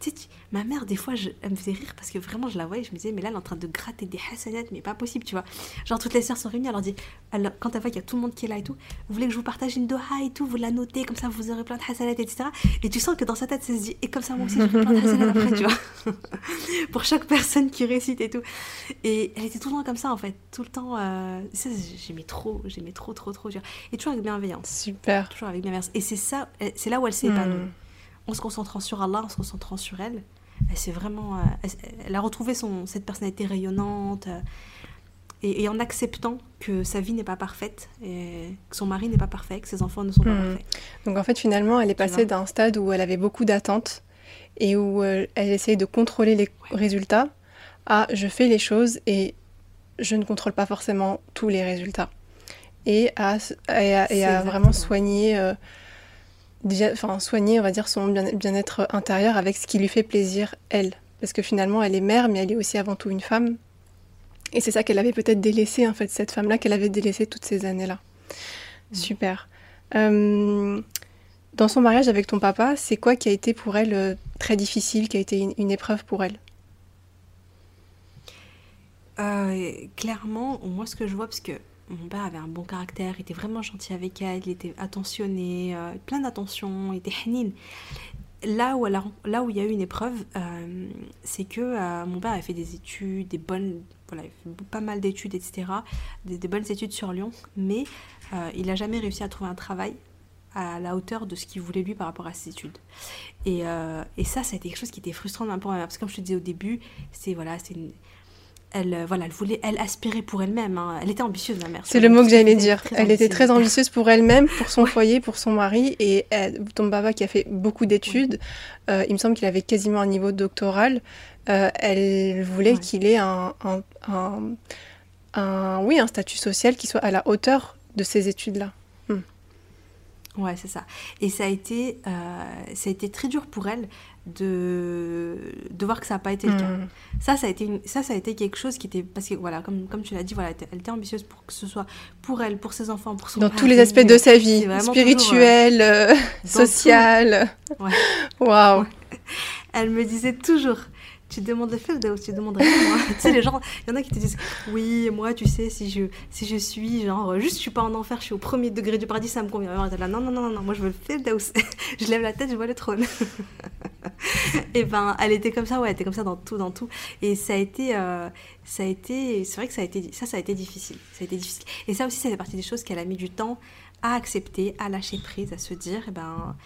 tu sais, ma mère, des fois, elle me faisait rire parce que vraiment, je la voyais, je me disais, mais là, elle est en train de gratter des hasanat, mais pas possible, tu vois. Genre, toutes les sœurs sont réunies, elle leur dit, quand elle voit qu'il y a tout le monde qui est là et tout, vous voulez que je vous partage une doha et tout, vous la notez, comme ça, vous aurez plein de hasanat, etc. Et tu sens que dans sa tête, ça se dit, et comme ça, moi aussi, j'aurai plein de hasanat après, tu vois. Pour chaque personne qui récite et tout. Et elle était tout le temps comme ça, en fait, tout le temps. Euh, ça, j'aimais trop, j'aimais trop, trop, trop. Et toujours avec bienveillance. Super. Toujours avec bienveillance. Et c'est ça, c'est là où elle s'est épanouie. Hmm en se concentrant sur Allah, en se concentrant sur elle, elle vraiment, euh, elle, a retrouvé son, cette personnalité rayonnante euh, et, en acceptant que sa vie n'est pas parfaite, et que son mari n'est pas parfait, que ses enfants ne sont pas hmm. parfaits. Donc en fait finalement elle est passée d'un stade où elle avait beaucoup d'attentes et où euh, elle essayait de contrôler les résultats à je fais les choses et je ne contrôle pas forcément tous les résultats. Et à, et à, vraiment soigner déjà, enfin, soigner, on va dire, son bien-être intérieur avec ce qui lui fait plaisir, elle. Parce que finalement, elle est mère, mais elle est aussi avant tout une femme. Et c'est ça qu'elle avait peut-être délaissé, en fait, cette femme-là, qu'elle avait délaissé toutes ces années-là. Mmh. Super. Euh, dans son mariage avec ton papa, c'est quoi qui a été pour elle euh, très difficile, qui a été une, épreuve pour elle? Euh, Clairement, moi, ce que je vois, parce que mon père avait un bon caractère, il était vraiment gentil avec elle, il était attentionné, euh, plein d'attention, il était hanin. Là où, là où il y a eu une épreuve, euh, c'est que euh, mon père a fait des études, des bonnes, voilà, pas mal d'études, etc., des, bonnes études sur Lyon, mais il n'a jamais réussi à trouver un travail à la hauteur de ce qu'il voulait lui par rapport à ses études. Et, et ça, ça a été quelque chose qui était frustrant pour ma parce que comme je te disais au début, c'est voilà, c'est une elle, euh, voilà, elle voulait, elle aspirait pour elle-même. Hein. Elle était ambitieuse, ma mère. C'est le mot que j'allais dire. Elle était très ambitieuse pour elle-même, pour son foyer, pour son mari. Et ton papa qui a fait beaucoup d'études, euh, il me semble qu'il avait quasiment un niveau doctoral. Euh, elle voulait qu'il ait un, un, oui, un statut social qui soit à la hauteur de ces études-là. Hmm. Ouais, c'est ça. Et ça a été, ça a été très dur pour elle de, de voir que ça n'a pas été le cas. Hmm. Ça, ça a, été une, ça, ça a été quelque chose qui était... Parce que, voilà, comme, comme tu l'as dit, voilà, elle était ambitieuse pour que ce soit pour elle, pour ses enfants, pour son Dans tous les aspects de sa vie, spirituel, euh, social. Waouh. Elle me disait toujours tu demandes le fait tu demandes moi tu sais les gens il y en a qui te disent oui moi tu sais si je si je suis genre juste je suis pas en enfer je suis au premier degré du paradis ça me convient là non non non non moi je veux le fait je lève la tête je vois le trône et ben elle était comme ça ouais elle était comme ça dans tout dans tout et ça a été euh, ça a été c'est vrai que ça a été ça ça a été difficile ça a été difficile et ça aussi ça fait partie des choses qu'elle a mis du temps à accepter à lâcher prise à se dire et ben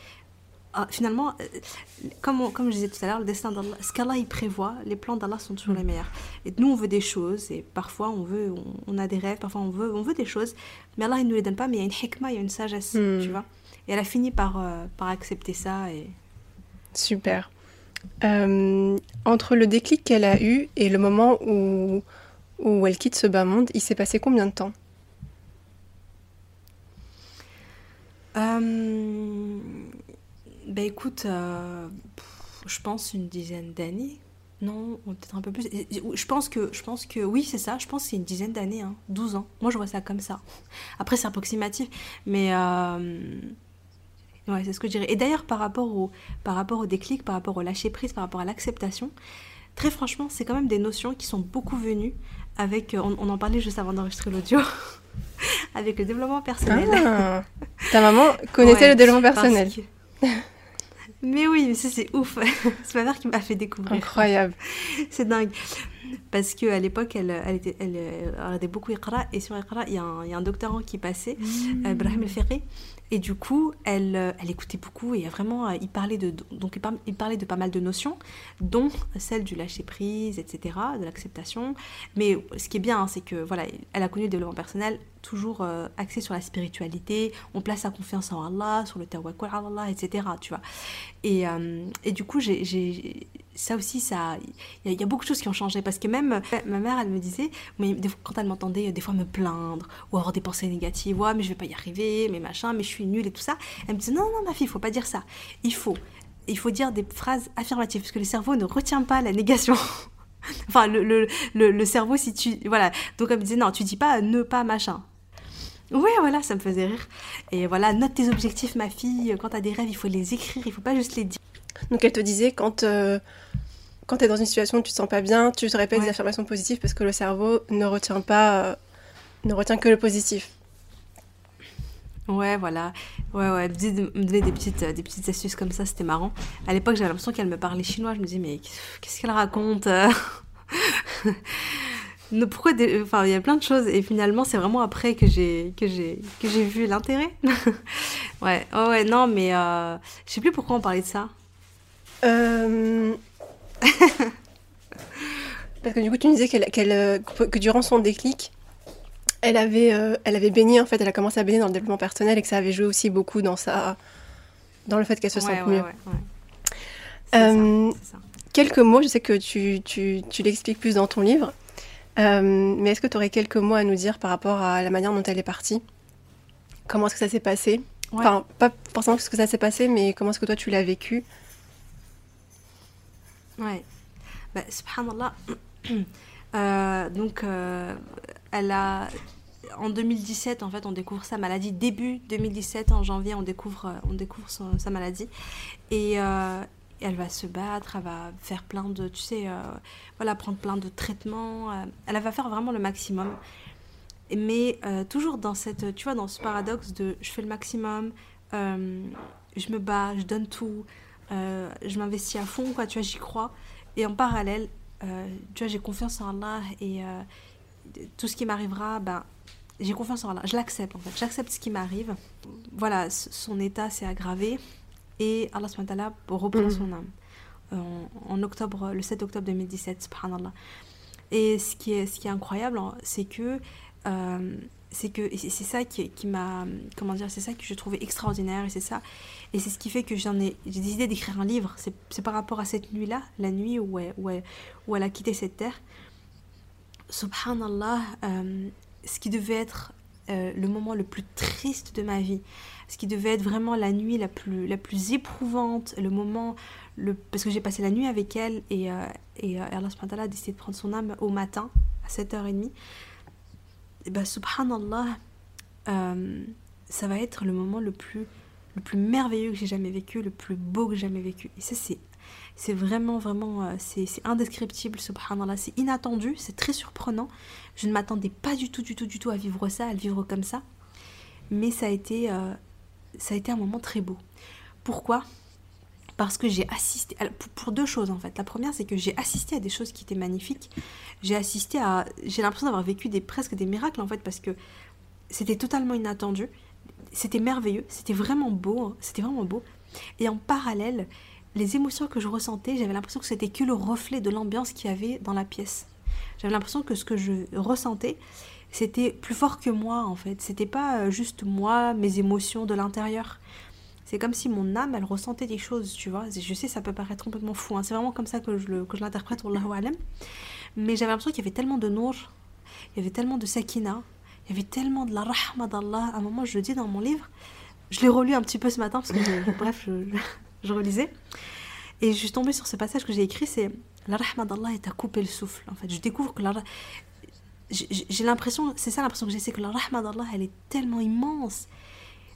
ah, finalement, euh, comme, comme je disais tout à l'heure, le destin d'Allah, ce qu'Allah il prévoit, les plans d'Allah sont toujours les meilleurs. Et nous, on veut des choses, et parfois on veut, on, a des rêves, parfois on veut, on veut des choses, mais Allah il nous les donne pas, mais il y a une hikmah, il y a une sagesse, hmm. tu vois. Et elle a fini par, euh, par accepter ça. Et... Super. Euh, entre le déclic qu'elle a eu et le moment où, où elle quitte ce bas monde, il s'est passé combien de temps? Bah écoute, euh, je pense une dizaine d'années. Non, peut-être un peu plus. Je pense que, je pense que oui, c'est ça. Je pense que c'est une dizaine d'années, hein, 12 ans. Moi, je vois ça comme ça. Après, c'est approximatif, mais ouais, c'est ce que je dirais. Et d'ailleurs, par rapport au, par rapport au déclic, par rapport au lâcher prise, par rapport à l'acceptation, très franchement, c'est quand même des notions qui sont beaucoup venues avec. On, en parlait juste avant d'enregistrer l'audio. avec le développement personnel. Ah, ta maman connaissait le développement personnel. Mais oui, mais ça c'est ouf. c'est ma mère qui m'a fait découvrir. Incroyable. c'est dingue. Parce qu'à l'époque, elle, elle, était, elle, regardait beaucoup Iqra. Et sur Iqra, il y, a un, il y a un doctorant qui passait, mmh. Euh, Brahim El Et du coup, elle, elle écoutait beaucoup et vraiment, il parlait de, donc il parlait de pas mal de notions, dont celle du lâcher prise, etc., de l'acceptation. Mais ce qui est bien, hein, c'est que voilà, elle a connu le développement personnel toujours euh, axé sur la spiritualité, on place sa confiance en Allah, sur le tawakkul Allah, etc. Tu vois. Et, euh, et du coup, j'ai, ça aussi, ça, il y, a beaucoup de choses qui ont changé parce que même ma mère, elle me disait, mais quand elle m'entendait euh, des fois me plaindre ou avoir des pensées négatives, ouais, mais je vais pas y arriver, mais machin, mais je suis nulle et tout ça, elle me disait, non, non, ma fille, il faut pas dire ça. Il faut, il faut dire des phrases affirmatives parce que le cerveau ne retient pas la négation. enfin, le, le, le, cerveau, si tu. Voilà. Donc, elle me disait, non, tu dis pas ne pas machin. Oui, voilà, ça me faisait rire. Et voilà, note tes objectifs, ma fille. Quand tu as des rêves, il faut les écrire, il faut pas juste les dire. Donc, elle te disait, quand, euh, quand tu es dans une situation où tu te sens pas bien, tu te répètes des affirmations positives parce que le cerveau ne retient pas. Euh, ne retient que le positif. Ouais, voilà. Ouais, ouais. Elle me donnait des petites, des petites astuces comme ça, c'était marrant. À l'époque, j'avais l'impression qu'elle me parlait chinois. Je me disais, mais qu'est-ce qu'elle raconte Pourquoi Enfin, il y a plein de choses. Et finalement, c'est vraiment après que j'ai que j'ai que j'ai vu l'intérêt. ouais, oh, ouais, non, mais euh... je sais plus pourquoi on parlait de ça. Euh... Parce que du coup, tu me disais qu'elle, qu'elle, que durant son déclic, elle avait, euh, elle avait baigné, en fait, elle a commencé à baigner dans le développement personnel et que ça avait joué aussi beaucoup dans, sa, dans le fait qu'elle se sente mieux. Euh, quelques mots, je sais que tu, tu, tu l'expliques plus dans ton livre, euh, mais est-ce que tu aurais quelques mots à nous dire par rapport à la manière dont elle est partie? Comment est-ce que ça s'est passé? Enfin, pas forcément ce que ça s'est passé, mais comment est-ce que toi tu l'as vécu? Ouais. Bah, subhanallah. donc, elle a en 2017, en fait, on découvre sa maladie. Début 2017, en janvier, on découvre, euh, on découvre sa maladie. Et euh, elle va se battre, elle va faire plein de, tu sais, euh, voilà, prendre plein de traitements. elle va faire vraiment le maximum. Mais toujours dans cette, tu vois, dans ce paradoxe de je fais le maximum, je me bats, je donne tout, je m'investis à fond, quoi, tu vois, j'y crois. Et en parallèle, tu vois, j'ai confiance en Allah et tout ce qui m'arrivera, ben, j'ai confiance en Allah. Je l'accepte en fait. J'accepte ce qui m'arrive. Voilà, son état s'est aggravé et Allah reprend mm. son âme. Euh, en, octobre, le 7 octobre 2017, subhanallah. Et ce qui est, ce qui est incroyable, hein, c'est que euh, c'est que c'est ça qui, qui m'a comment dire c'est ça que je trouvais extraordinaire et c'est ça. Et c'est ce qui fait que j'en ai j'ai décidé d'écrire un livre. C'est par rapport à cette nuit là la nuit où où, où elle a quitté cette terre. Subhanallah, euh, ce qui devait être euh, le moment le plus triste de ma vie, ce qui devait être vraiment la nuit la plus, la plus éprouvante, le moment, le, parce que j'ai passé la nuit avec elle et, euh, et euh, Allah a décidé de prendre son âme au matin, à 7h30. Ben, subhanallah, ça va être le moment le plus, le plus merveilleux que j'ai jamais vécu, le plus beau que j'ai jamais vécu. Et ça, c'est c'est vraiment, vraiment, euh, c'est indescriptible, subhanallah. C'est inattendu, c'est très surprenant. Je ne m'attendais pas du tout, du tout, du tout à vivre ça, à le vivre comme ça. Mais ça a été, euh, ça a été un moment très beau. Pourquoi? Parce que j'ai assisté pour, deux choses en fait. La première, c'est que j'ai assisté à des choses qui étaient magnifiques. J'ai assisté à, j'ai l'impression d'avoir vécu des presque des miracles en fait parce que c'était totalement inattendu. C'était merveilleux, c'était vraiment beau, hein. c'était vraiment beau. Et en parallèle, les émotions que je ressentais, j'avais l'impression que c'était que le reflet de l'ambiance qu'il y avait dans la pièce. J'avais l'impression que ce que je ressentais, c'était plus fort que moi en fait. C'était pas euh, juste moi, mes émotions de l'intérieur. C'est comme si mon âme, elle ressentait des choses, tu vois. Je sais, ça peut paraître complètement fou. Hein. C'est vraiment comme ça que je, que je l'interprète, Allahu alam. Mais j'avais l'impression qu'il y avait tellement de nour, il y avait tellement de sakina, il y avait tellement de la rahma d'Allah. À un moment, je le dis dans mon livre. Je l'ai relu un petit peu ce matin parce que, bref, je, je relisais. Et je suis tombée sur ce passage que j'ai écrit, c'est La rahma d'Allah est à couper le souffle. En fait, je découvre que la j'ai l'impression, c'est ça l'impression que j'ai, c'est que la rahma d'Allah, elle est tellement immense,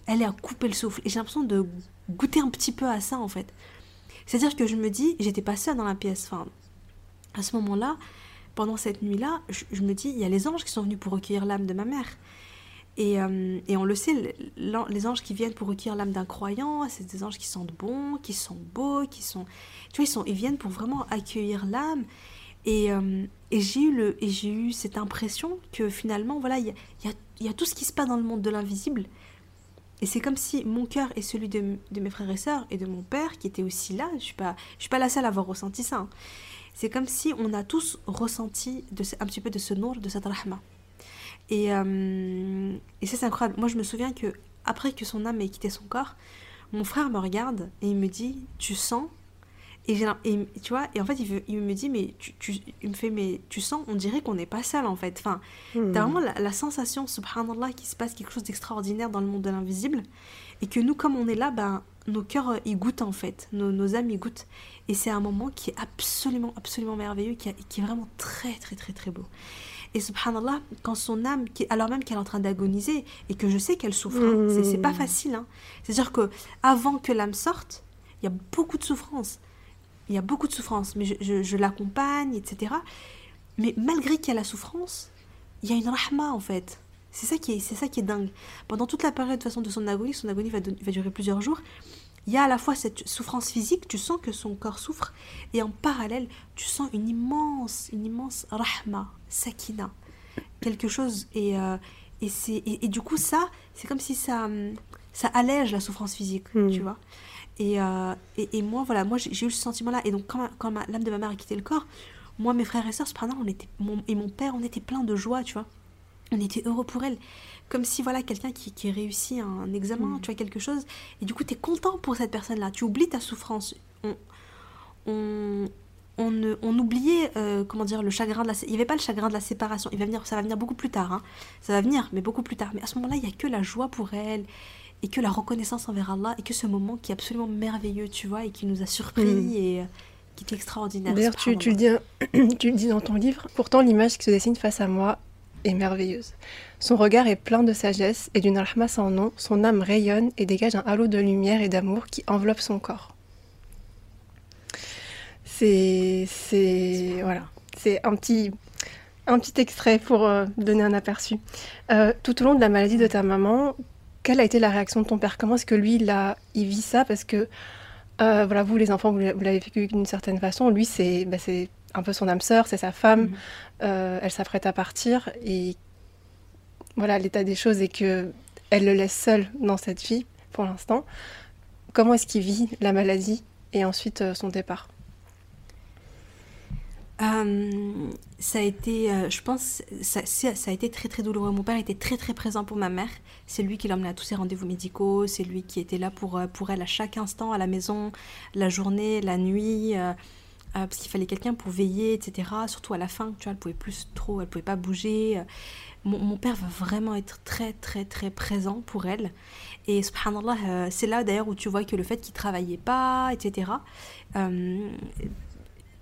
elle est à couper le souffle. Et j'ai l'impression de goûter un petit peu à ça, en fait. C'est-à-dire que je me dis, j'étais pas seule dans la pièce. Enfin, à ce moment-là, pendant cette nuit-là, je, me dis, il y a les anges qui sont venus pour recueillir l'âme de ma mère. Euh, et, on le sait, les anges qui viennent pour recueillir l'âme d'un croyant, c'est des anges qui sentent bons, qui sont beaux, qui sont... Tu vois, ils, sont, ils viennent pour vraiment accueillir l'âme. Et, euh, et j'ai eu, et eu cette impression que finalement, voilà, il y a, tout ce qui se passe dans le monde de l'invisible. Et c'est comme si mon cœur et celui de, de, mes frères et sœurs et de mon père, qui étaient aussi là, je ne suis, pas, suis pas la seule à avoir ressenti ça, hein. c'est comme si on a tous ressenti de, un petit peu de ce nom, de cette rahma. Et, euh, et ça, c'est incroyable. Moi, je me souviens que après que son âme ait quitté son corps, mon frère me regarde et il me dit Tu sens Et, et, tu vois, et en fait, il, il, me dit, mais tu, tu, il me fait, mais tu sens, on dirait qu'on n'est pas seul en fait. Enfin, mmh. t'as vraiment la, la, sensation, subhanallah, qu'il se passe quelque chose d'extraordinaire dans le monde de l'invisible. Et que nous, comme on est là, ben, nos cœurs, euh, ils goûtent en fait. Nos, nos âmes, ils goûtent. Et c'est un moment qui est absolument, absolument merveilleux, qui, a, qui est vraiment très, très, très, très beau. Et subhanallah, quand son âme, qui, alors même qu'elle est en train d'agoniser, et que je sais qu'elle souffre, hein, c'est pas facile. Hein. C'est-à-dire que avant que l'âme sorte, il y a beaucoup de souffrance il y a beaucoup de souffrance, mais je, l'accompagne, etc. Mais malgré qu'il y a la souffrance, il y a une rahma en fait. C'est ça qui est, ça qui est dingue. Pendant toute la période de façon de son agonie, son agonie va, va durer plusieurs jours. Il y a à la fois cette souffrance physique, tu sens que son corps souffre, et en parallèle, tu sens une immense, une immense rahma, sakina, quelque chose. Et, euh, et, et, et, du coup, ça, c'est comme si ça, ça allège la souffrance physique, mmh. tu vois. Et, euh, et, et, moi, voilà, moi j'ai eu ce sentiment-là. Et donc, quand, ma, quand l'âme de ma mère a quitté le corps, moi, mes frères et sœurs, cependant, on était, mon, et mon père, on était plein de joie, tu vois. On était heureux pour elle. Comme si, voilà, quelqu'un qui, qui réussit un examen, mmh. tu vois, quelque chose. Et du coup, tu es content pour cette personne-là. Tu oublies ta souffrance. On, on, on, on oubliait, euh, comment dire, le chagrin de la... Il n'y avait pas le chagrin de la séparation. Il va venir, ça va venir beaucoup plus tard. Hein. Ça va venir, mais beaucoup plus tard. Mais à ce moment-là, il n'y a que la joie pour elle et que la reconnaissance envers Allah et que ce moment qui est absolument merveilleux, tu vois, et qui nous a surpris mmh. et euh, qui est extraordinaire. D'ailleurs, tu, tu, le dis, tu le dis dans ton livre, pourtant l'image qui se dessine face à moi est merveilleuse. Son regard est plein de sagesse et d'une rahma sans nom, son âme rayonne et dégage un halo de lumière et d'amour qui enveloppe son corps. C'est. C'est. Voilà. C'est un petit. Un petit extrait pour euh, donner un aperçu. Euh, tout au long de la maladie de ta maman, quelle a été la réaction de ton père? Comment est-ce que lui, il, a, il vit ça? Parce que, euh, voilà, vous, les enfants, vous l'avez vécu d'une certaine façon. Lui, c'est bah, un peu son âme sœur, c'est sa femme. Mmh. Euh, elle s'apprête à partir. Et voilà, l'état des choses est que elle le laisse seul dans cette vie, pour l'instant. Comment est-ce qu'il vit la maladie et ensuite euh, son départ? Euh, ça a été, euh, je pense, ça, a été très très douloureux. Mon père était très très présent pour ma mère. C'est lui qui l'emmenait à tous ses rendez-vous médicaux. C'est lui qui était là pour, euh, pour elle à chaque instant, à la maison, la journée, la nuit, euh, parce qu'il fallait quelqu'un pour veiller, etc. Surtout à la fin, tu vois, elle pouvait plus trop, elle pouvait pas bouger. Mon, mon, père va vraiment être très très très présent pour elle. Et subhanallah, c'est là d'ailleurs où tu vois que le fait qu'il travaillait pas, etc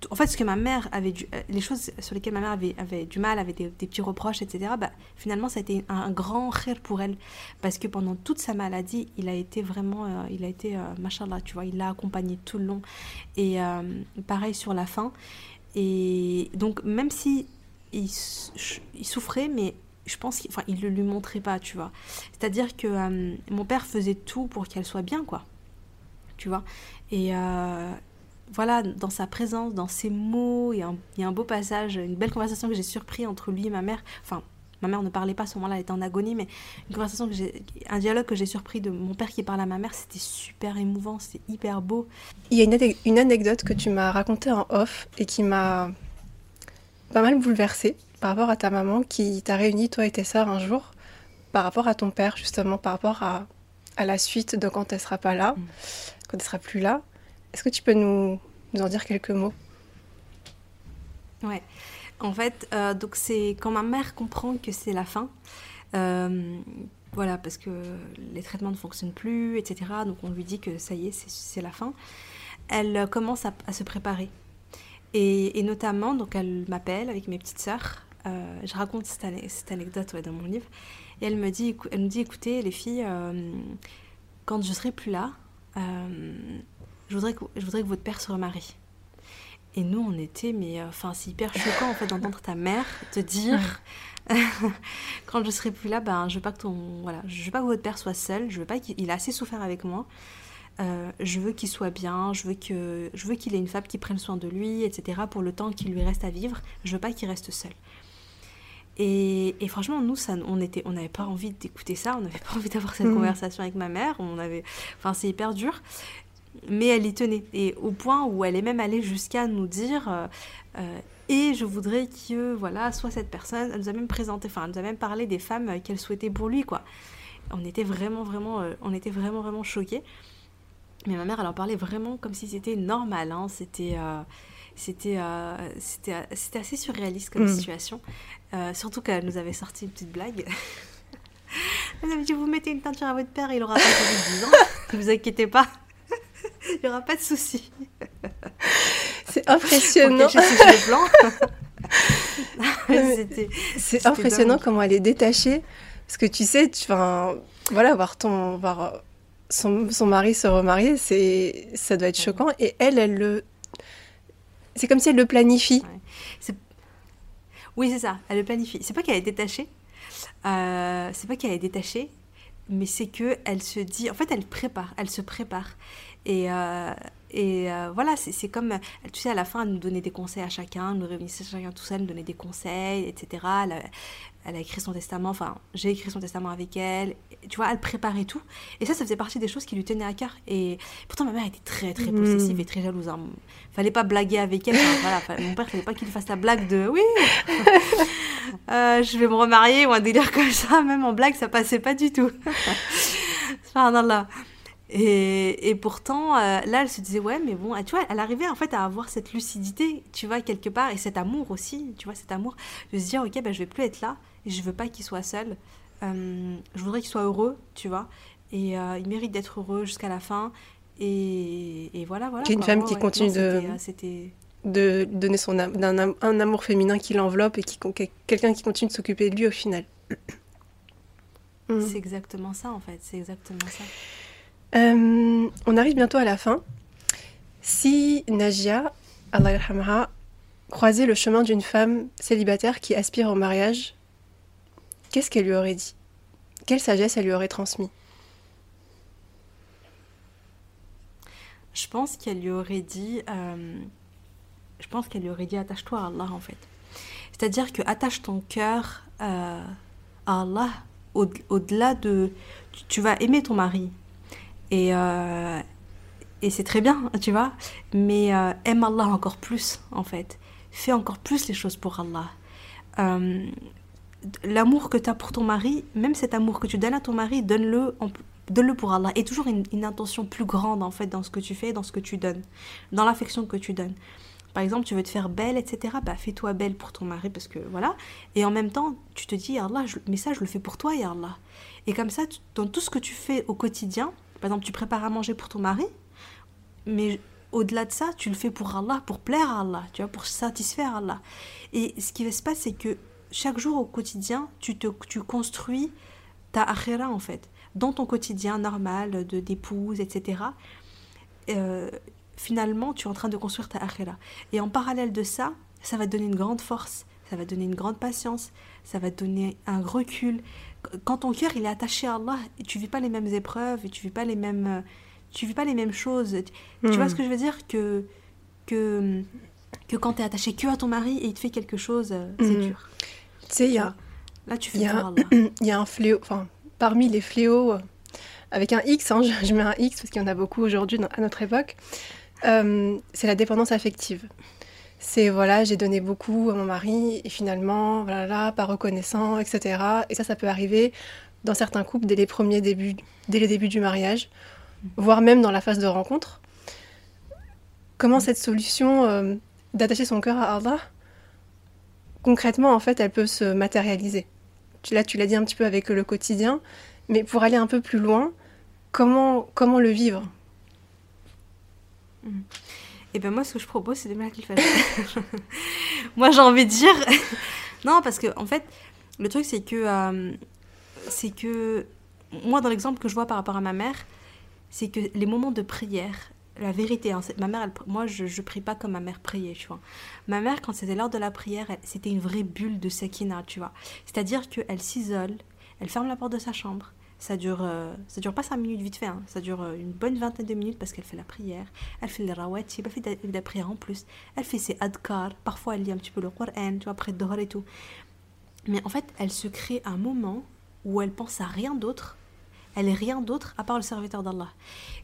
en fait, ce que ma mère avait euh, les choses sur lesquelles ma mère avait, avait du mal, avait des, petits reproches, etc., bah, finalement, ça a été un, grand rire pour elle. Parce que pendant toute sa maladie, il a été vraiment, euh, il a été, euh, machallah, tu vois, il l'a accompagné tout le long. Et euh, pareil sur la fin. Et donc, même si il, il souffrait, mais je pense qu'il ne le lui montrait pas, tu vois. C'est-à-dire que euh, mon père faisait tout pour qu'elle soit bien, quoi. Tu vois? Et, voilà, dans sa présence, dans ses mots, il y, a un, il y a un beau passage, une belle conversation que j'ai surpris entre lui et ma mère. Enfin, ma mère ne parlait pas à ce moment-là, elle était en agonie, mais une conversation que j'ai, un dialogue que j'ai surpris de mon père qui parle à ma mère, c'était super émouvant, c'était hyper beau. Il y a une, une anecdote que tu m'as racontée en off et qui m'a pas mal bouleversée par rapport à ta maman qui t'a réuni, toi et tes sœurs, un jour, par rapport à ton père, justement, par rapport à, à la suite de quand elle sera pas là, mmh. quand elle sera plus là. Est-ce que tu peux nous, en dire quelques mots? Ouais. En fait, euh, donc c'est quand ma mère comprend que c'est la fin. Euh, voilà, parce que les traitements ne fonctionnent plus, etc. Donc on lui dit que ça y est, c'est la fin. Elle commence à, se préparer. Et, notamment, donc elle m'appelle avec mes petites sœurs. Euh, je raconte cette, anecdote dans mon livre. Et elle me dit, elle me dit écoutez, les filles, euh, quand je serai plus là, euh, je voudrais, que, je voudrais que votre père se remarie. Et nous, on était, mais enfin, c'est hyper choquant en fait d'entendre ta mère te dire, quand je serai plus là, ben, je veux pas que ton, voilà, je veux pas que votre père soit seul. Je veux pas qu'il, il a assez souffert avec moi. Euh, je veux qu'il soit bien. Je veux que, je veux qu'il ait une femme qui prenne soin de lui, etc. Pour le temps qu'il lui reste à vivre. Je veux pas qu'il reste seul. Et, et, franchement, nous, ça, on était, on n'avait pas envie d'écouter ça, on n'avait pas envie d'avoir cette mmh. conversation avec ma mère. On avait, enfin, c'est hyper dur mais elle y tenait. Et au point où elle est même allée jusqu'à nous dire euh, euh, et je voudrais que voilà soit cette personne. Elle nous a même présenté, enfin, elle nous a même parlé des femmes qu'elle souhaitait pour lui, quoi. On était vraiment, vraiment, euh, on était vraiment, vraiment choqués. Mais ma mère, elle en parlait vraiment comme si c'était normal. Hein. C'était c'était c'était assez surréaliste comme mm. situation. surtout qu'elle nous avait sorti une petite blague. elle avait dit Vous mettez une teinture à votre père, il aura pas de 10 ans. Ne vous inquiétez pas. il n'y aura pas de souci. C'est impressionnant. C'est impressionnant comment elle est détachée. Parce que tu sais, tu, voilà, voir, ton, voir son, son mari se remarier, ça doit être choquant. Et elle, elle le. C'est comme si elle le planifie. Oui, c'est ça, elle le planifie. C'est pas qu'elle est détachée. Euh, c'est pas qu'elle est détachée, mais c'est que elle se dit. En fait, elle prépare, elle se prépare. Et, euh, et euh, voilà, c'est comme, tu sais, à la fin, elle nous donnait des conseils à chacun, nous réunissait chacun tout seul, nous donnait des conseils, etc. Elle, elle, a écrit son testament, enfin, j'ai écrit son testament avec elle. Tu vois, elle préparait tout. Et ça, ça faisait partie des choses qui lui tenaient à cœur. Et pourtant, ma mère était très, très hmm. possessive et très jalouse. Hein. Fallait pas blaguer avec elle. voilà, mon père, fallait pas qu'il fasse la blague de oui, euh, je vais me remarier ou un délire comme ça. Même en blague, ça passait pas du tout. là et, et pourtant, euh, là, elle se disait, ouais, mais bon, tu vois, elle arrivait en fait à avoir cette lucidité, tu vois, quelque part, et cet amour aussi, tu vois, cet amour de se dire, ok, ben, je vais plus être là, et je veux pas qu'il soit seul. Euh, je voudrais qu'il soit heureux, tu vois, et euh, il mérite d'être heureux jusqu'à la fin. Et, et voilà, voilà. une femme qui continue de, de donner son d'un un amour féminin qui l'enveloppe et qui quelqu'un qui continue de s'occuper de lui au final. C'est exactement ça, en fait, c'est exactement ça. Euh, on arrive bientôt à la fin. Si Najia, Allah croisait le chemin d'une femme célibataire qui aspire au mariage, qu'est-ce qu'elle lui aurait dit? Quelle sagesse elle lui aurait transmis? Je pense qu'elle lui aurait dit, euh, je pense qu'elle lui aurait dit attache-toi à Allah en fait. C'est-à-dire que attache ton cœur euh, à Allah au-delà de, tu vas aimer ton mari, et, euh, et c'est très bien, tu vois. Mais euh, aime Allah encore plus, en fait. Fais encore plus les choses pour Allah. Euh, l'amour que tu as pour ton mari, même cet amour que tu donnes à ton mari, donne-le donne-le pour Allah. Et toujours une, intention plus grande, en fait, dans ce que tu fais, dans ce que tu donnes, dans l'affection que tu donnes. Par exemple, tu veux te faire belle, etc. Bah, fais-toi belle pour ton mari, parce que voilà. Et en même temps, tu te dis, Allah, mais ça, je le fais pour toi, Ya Allah. Et comme ça, dans tout ce que tu fais au quotidien, par exemple, tu prépares à manger pour ton mari, mais au-delà de ça, tu le fais pour Allah, pour plaire à Allah, tu vois, pour satisfaire Allah. Et ce qui va se passer, c'est que chaque jour au quotidien, tu, te, tu construis ta akhira en fait. Dans ton quotidien normal de d'épouse, etc. Euh, finalement, tu es en train de construire ta akhira. Et en parallèle de ça, ça va te donner une grande force, ça va te donner une grande patience, ça va te donner un recul, quand ton cœur il est attaché à Allah, tu vis pas les mêmes épreuves, et tu vis pas les mêmes, tu vis pas les mêmes choses. Tu vois hmm. ce que je veux dire? Que que que quand tu es attaché que à ton mari et il te fait quelque chose, euh, c'est hmm. dur. Tu sais, il y a là tu fais Il y a un fléau, enfin parmi les fléaux euh, avec un X, hein, je, mets un X parce qu'il y en a beaucoup aujourd'hui à notre époque. Euh, c'est la dépendance affective. C'est voilà, j'ai donné beaucoup à mon mari et finalement, voilà, pas reconnaissant, etc. Et ça, ça peut arriver dans certains couples dès les premiers débuts, dès les débuts du mariage, voire même dans la phase de rencontre. Comment cette solution euh, d'attacher son cœur à Allah, concrètement, en fait, elle peut se matérialiser? Là, tu l'as dit un petit peu avec le quotidien, mais pour aller un peu plus loin, comment, comment le vivre? Mmh. Et ben moi, ce que je propose, c'est des miracles moi, j'ai envie de dire. non, parce que, en fait, le truc, c'est que. Euh, c'est que. Moi, dans l'exemple que je vois par rapport à ma mère, c'est que les moments de prière, la vérité, hein, ma mère, moi, je, je prie pas comme ma mère priait, tu vois. Ma mère, quand c'était l'heure de la prière, c'était une vraie bulle de sakina, tu vois. C'est-à-dire qu'elle s'isole, elle ferme la porte de sa chambre, ça dure, euh, ça dure pas 5 minutes vite fait, hein. ça dure euh, une bonne vingtaine de minutes parce qu'elle fait la prière, elle fait les rawati, elle fait de la prière en plus, elle fait ses adkar, parfois elle lit un petit peu le Coran, tu vois, après Dohar et tout. Mais en fait, elle se crée un moment où elle pense à rien d'autre, elle est rien d'autre à part le serviteur d'Allah.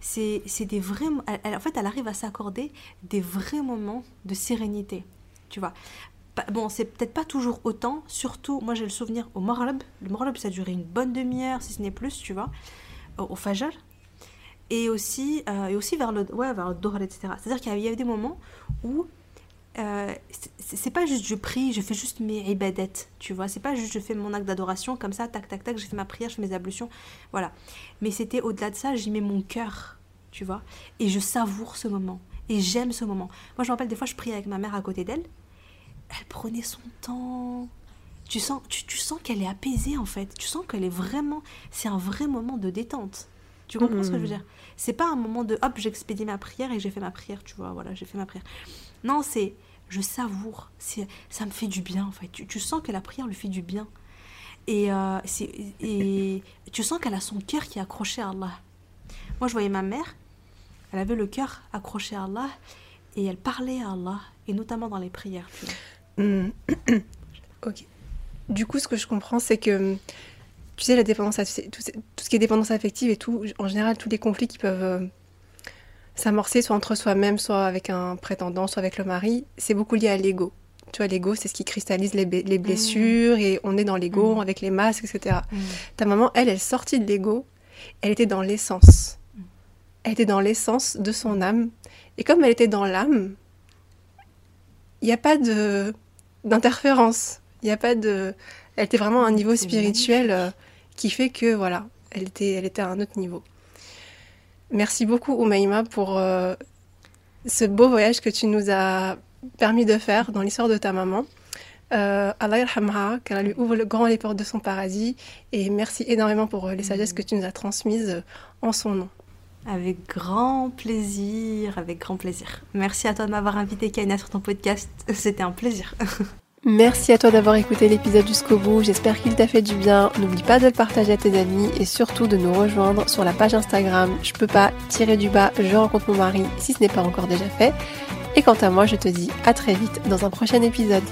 C'est des vrais, en fait, elle arrive à s'accorder des vrais moments de sérénité, tu vois bon, c'est peut-être pas toujours autant, surtout, moi j'ai le souvenir au Maghreb, le Maghreb ça durait une bonne demi-heure, si ce n'est plus, tu vois, au, Fajr. et aussi, euh, et aussi vers le, ouais, vers le Dohr, etc. C'est-à-dire qu'il y avait des moments où euh, c'est pas juste je prie, je fais juste mes ibadettes, tu vois. C'est pas juste je fais mon acte d'adoration comme ça, tac, tac, tac, je fais ma prière, je fais mes ablutions, voilà. Mais c'était au-delà de ça, j'y mets mon cœur, tu vois. Et je savoure ce moment. Et j'aime ce moment. Moi, je me rappelle des fois, je priais avec ma mère à côté d'elle. Elle prenait son temps. Tu sens, tu, tu sens qu'elle est apaisée en fait. Tu sens qu'elle est vraiment. C'est un vrai moment de détente. Tu comprends ce que je veux dire? C'est pas un moment de hop, j'expédie ma prière et j'ai fait ma prière, tu vois. Voilà, j'ai fait ma prière. Non, c'est je savoure. C'est, ça me fait du bien en fait. Tu, tu, sens que la prière lui fait du bien. Et, euh, et tu sens qu'elle a son cœur qui est accroché à Allah. Moi, je voyais ma mère, elle avait le cœur accroché à Allah et elle parlait à Allah, et notamment dans les prières. Tu vois. Hmm. ok. Du coup, ce que je comprends, c'est que tu sais, la dépendance, tout, ce qui est dépendance affective et tout, en général, tous les conflits qui peuvent euh, s'amorcer, soit entre soi-même, soit avec un prétendant, soit avec le mari, c'est beaucoup lié à l'ego. Tu vois, l'ego, c'est ce qui cristallise les, les blessures et on est dans l'ego mmh. avec les masques, etc. Mmh. Ta maman, elle, elle est sortie de l'ego, elle était dans l'essence. Elle était dans l'essence de son âme. Et comme elle était dans l'âme, il n'y a pas de d'interférence. Il n'y a pas de. Elle était vraiment à un niveau spirituel euh, qui fait que, voilà, elle était, elle était à un autre niveau. Merci beaucoup, Oumaima, pour euh, ce beau voyage que tu nous as permis de faire dans l'histoire de ta maman. Euh, Allah yarhamha, qu'elle lui ouvre le grand les portes de son paradis. Et merci énormément pour euh, les sagesses que tu nous as transmises en son nom. Avec grand plaisir, avec grand plaisir. Merci à toi de m'avoir invité, Kaina, sur ton podcast. C'était un plaisir. Merci à toi d'avoir écouté l'épisode jusqu'au bout, j'espère qu'il t'a fait du bien. N'oublie pas de le partager à tes amis et surtout de nous rejoindre sur la page Instagram Je peux pas tirer du bas, je rencontre mon mari si ce n'est pas encore déjà fait. Et quant à moi, je te dis à très vite dans un prochain épisode.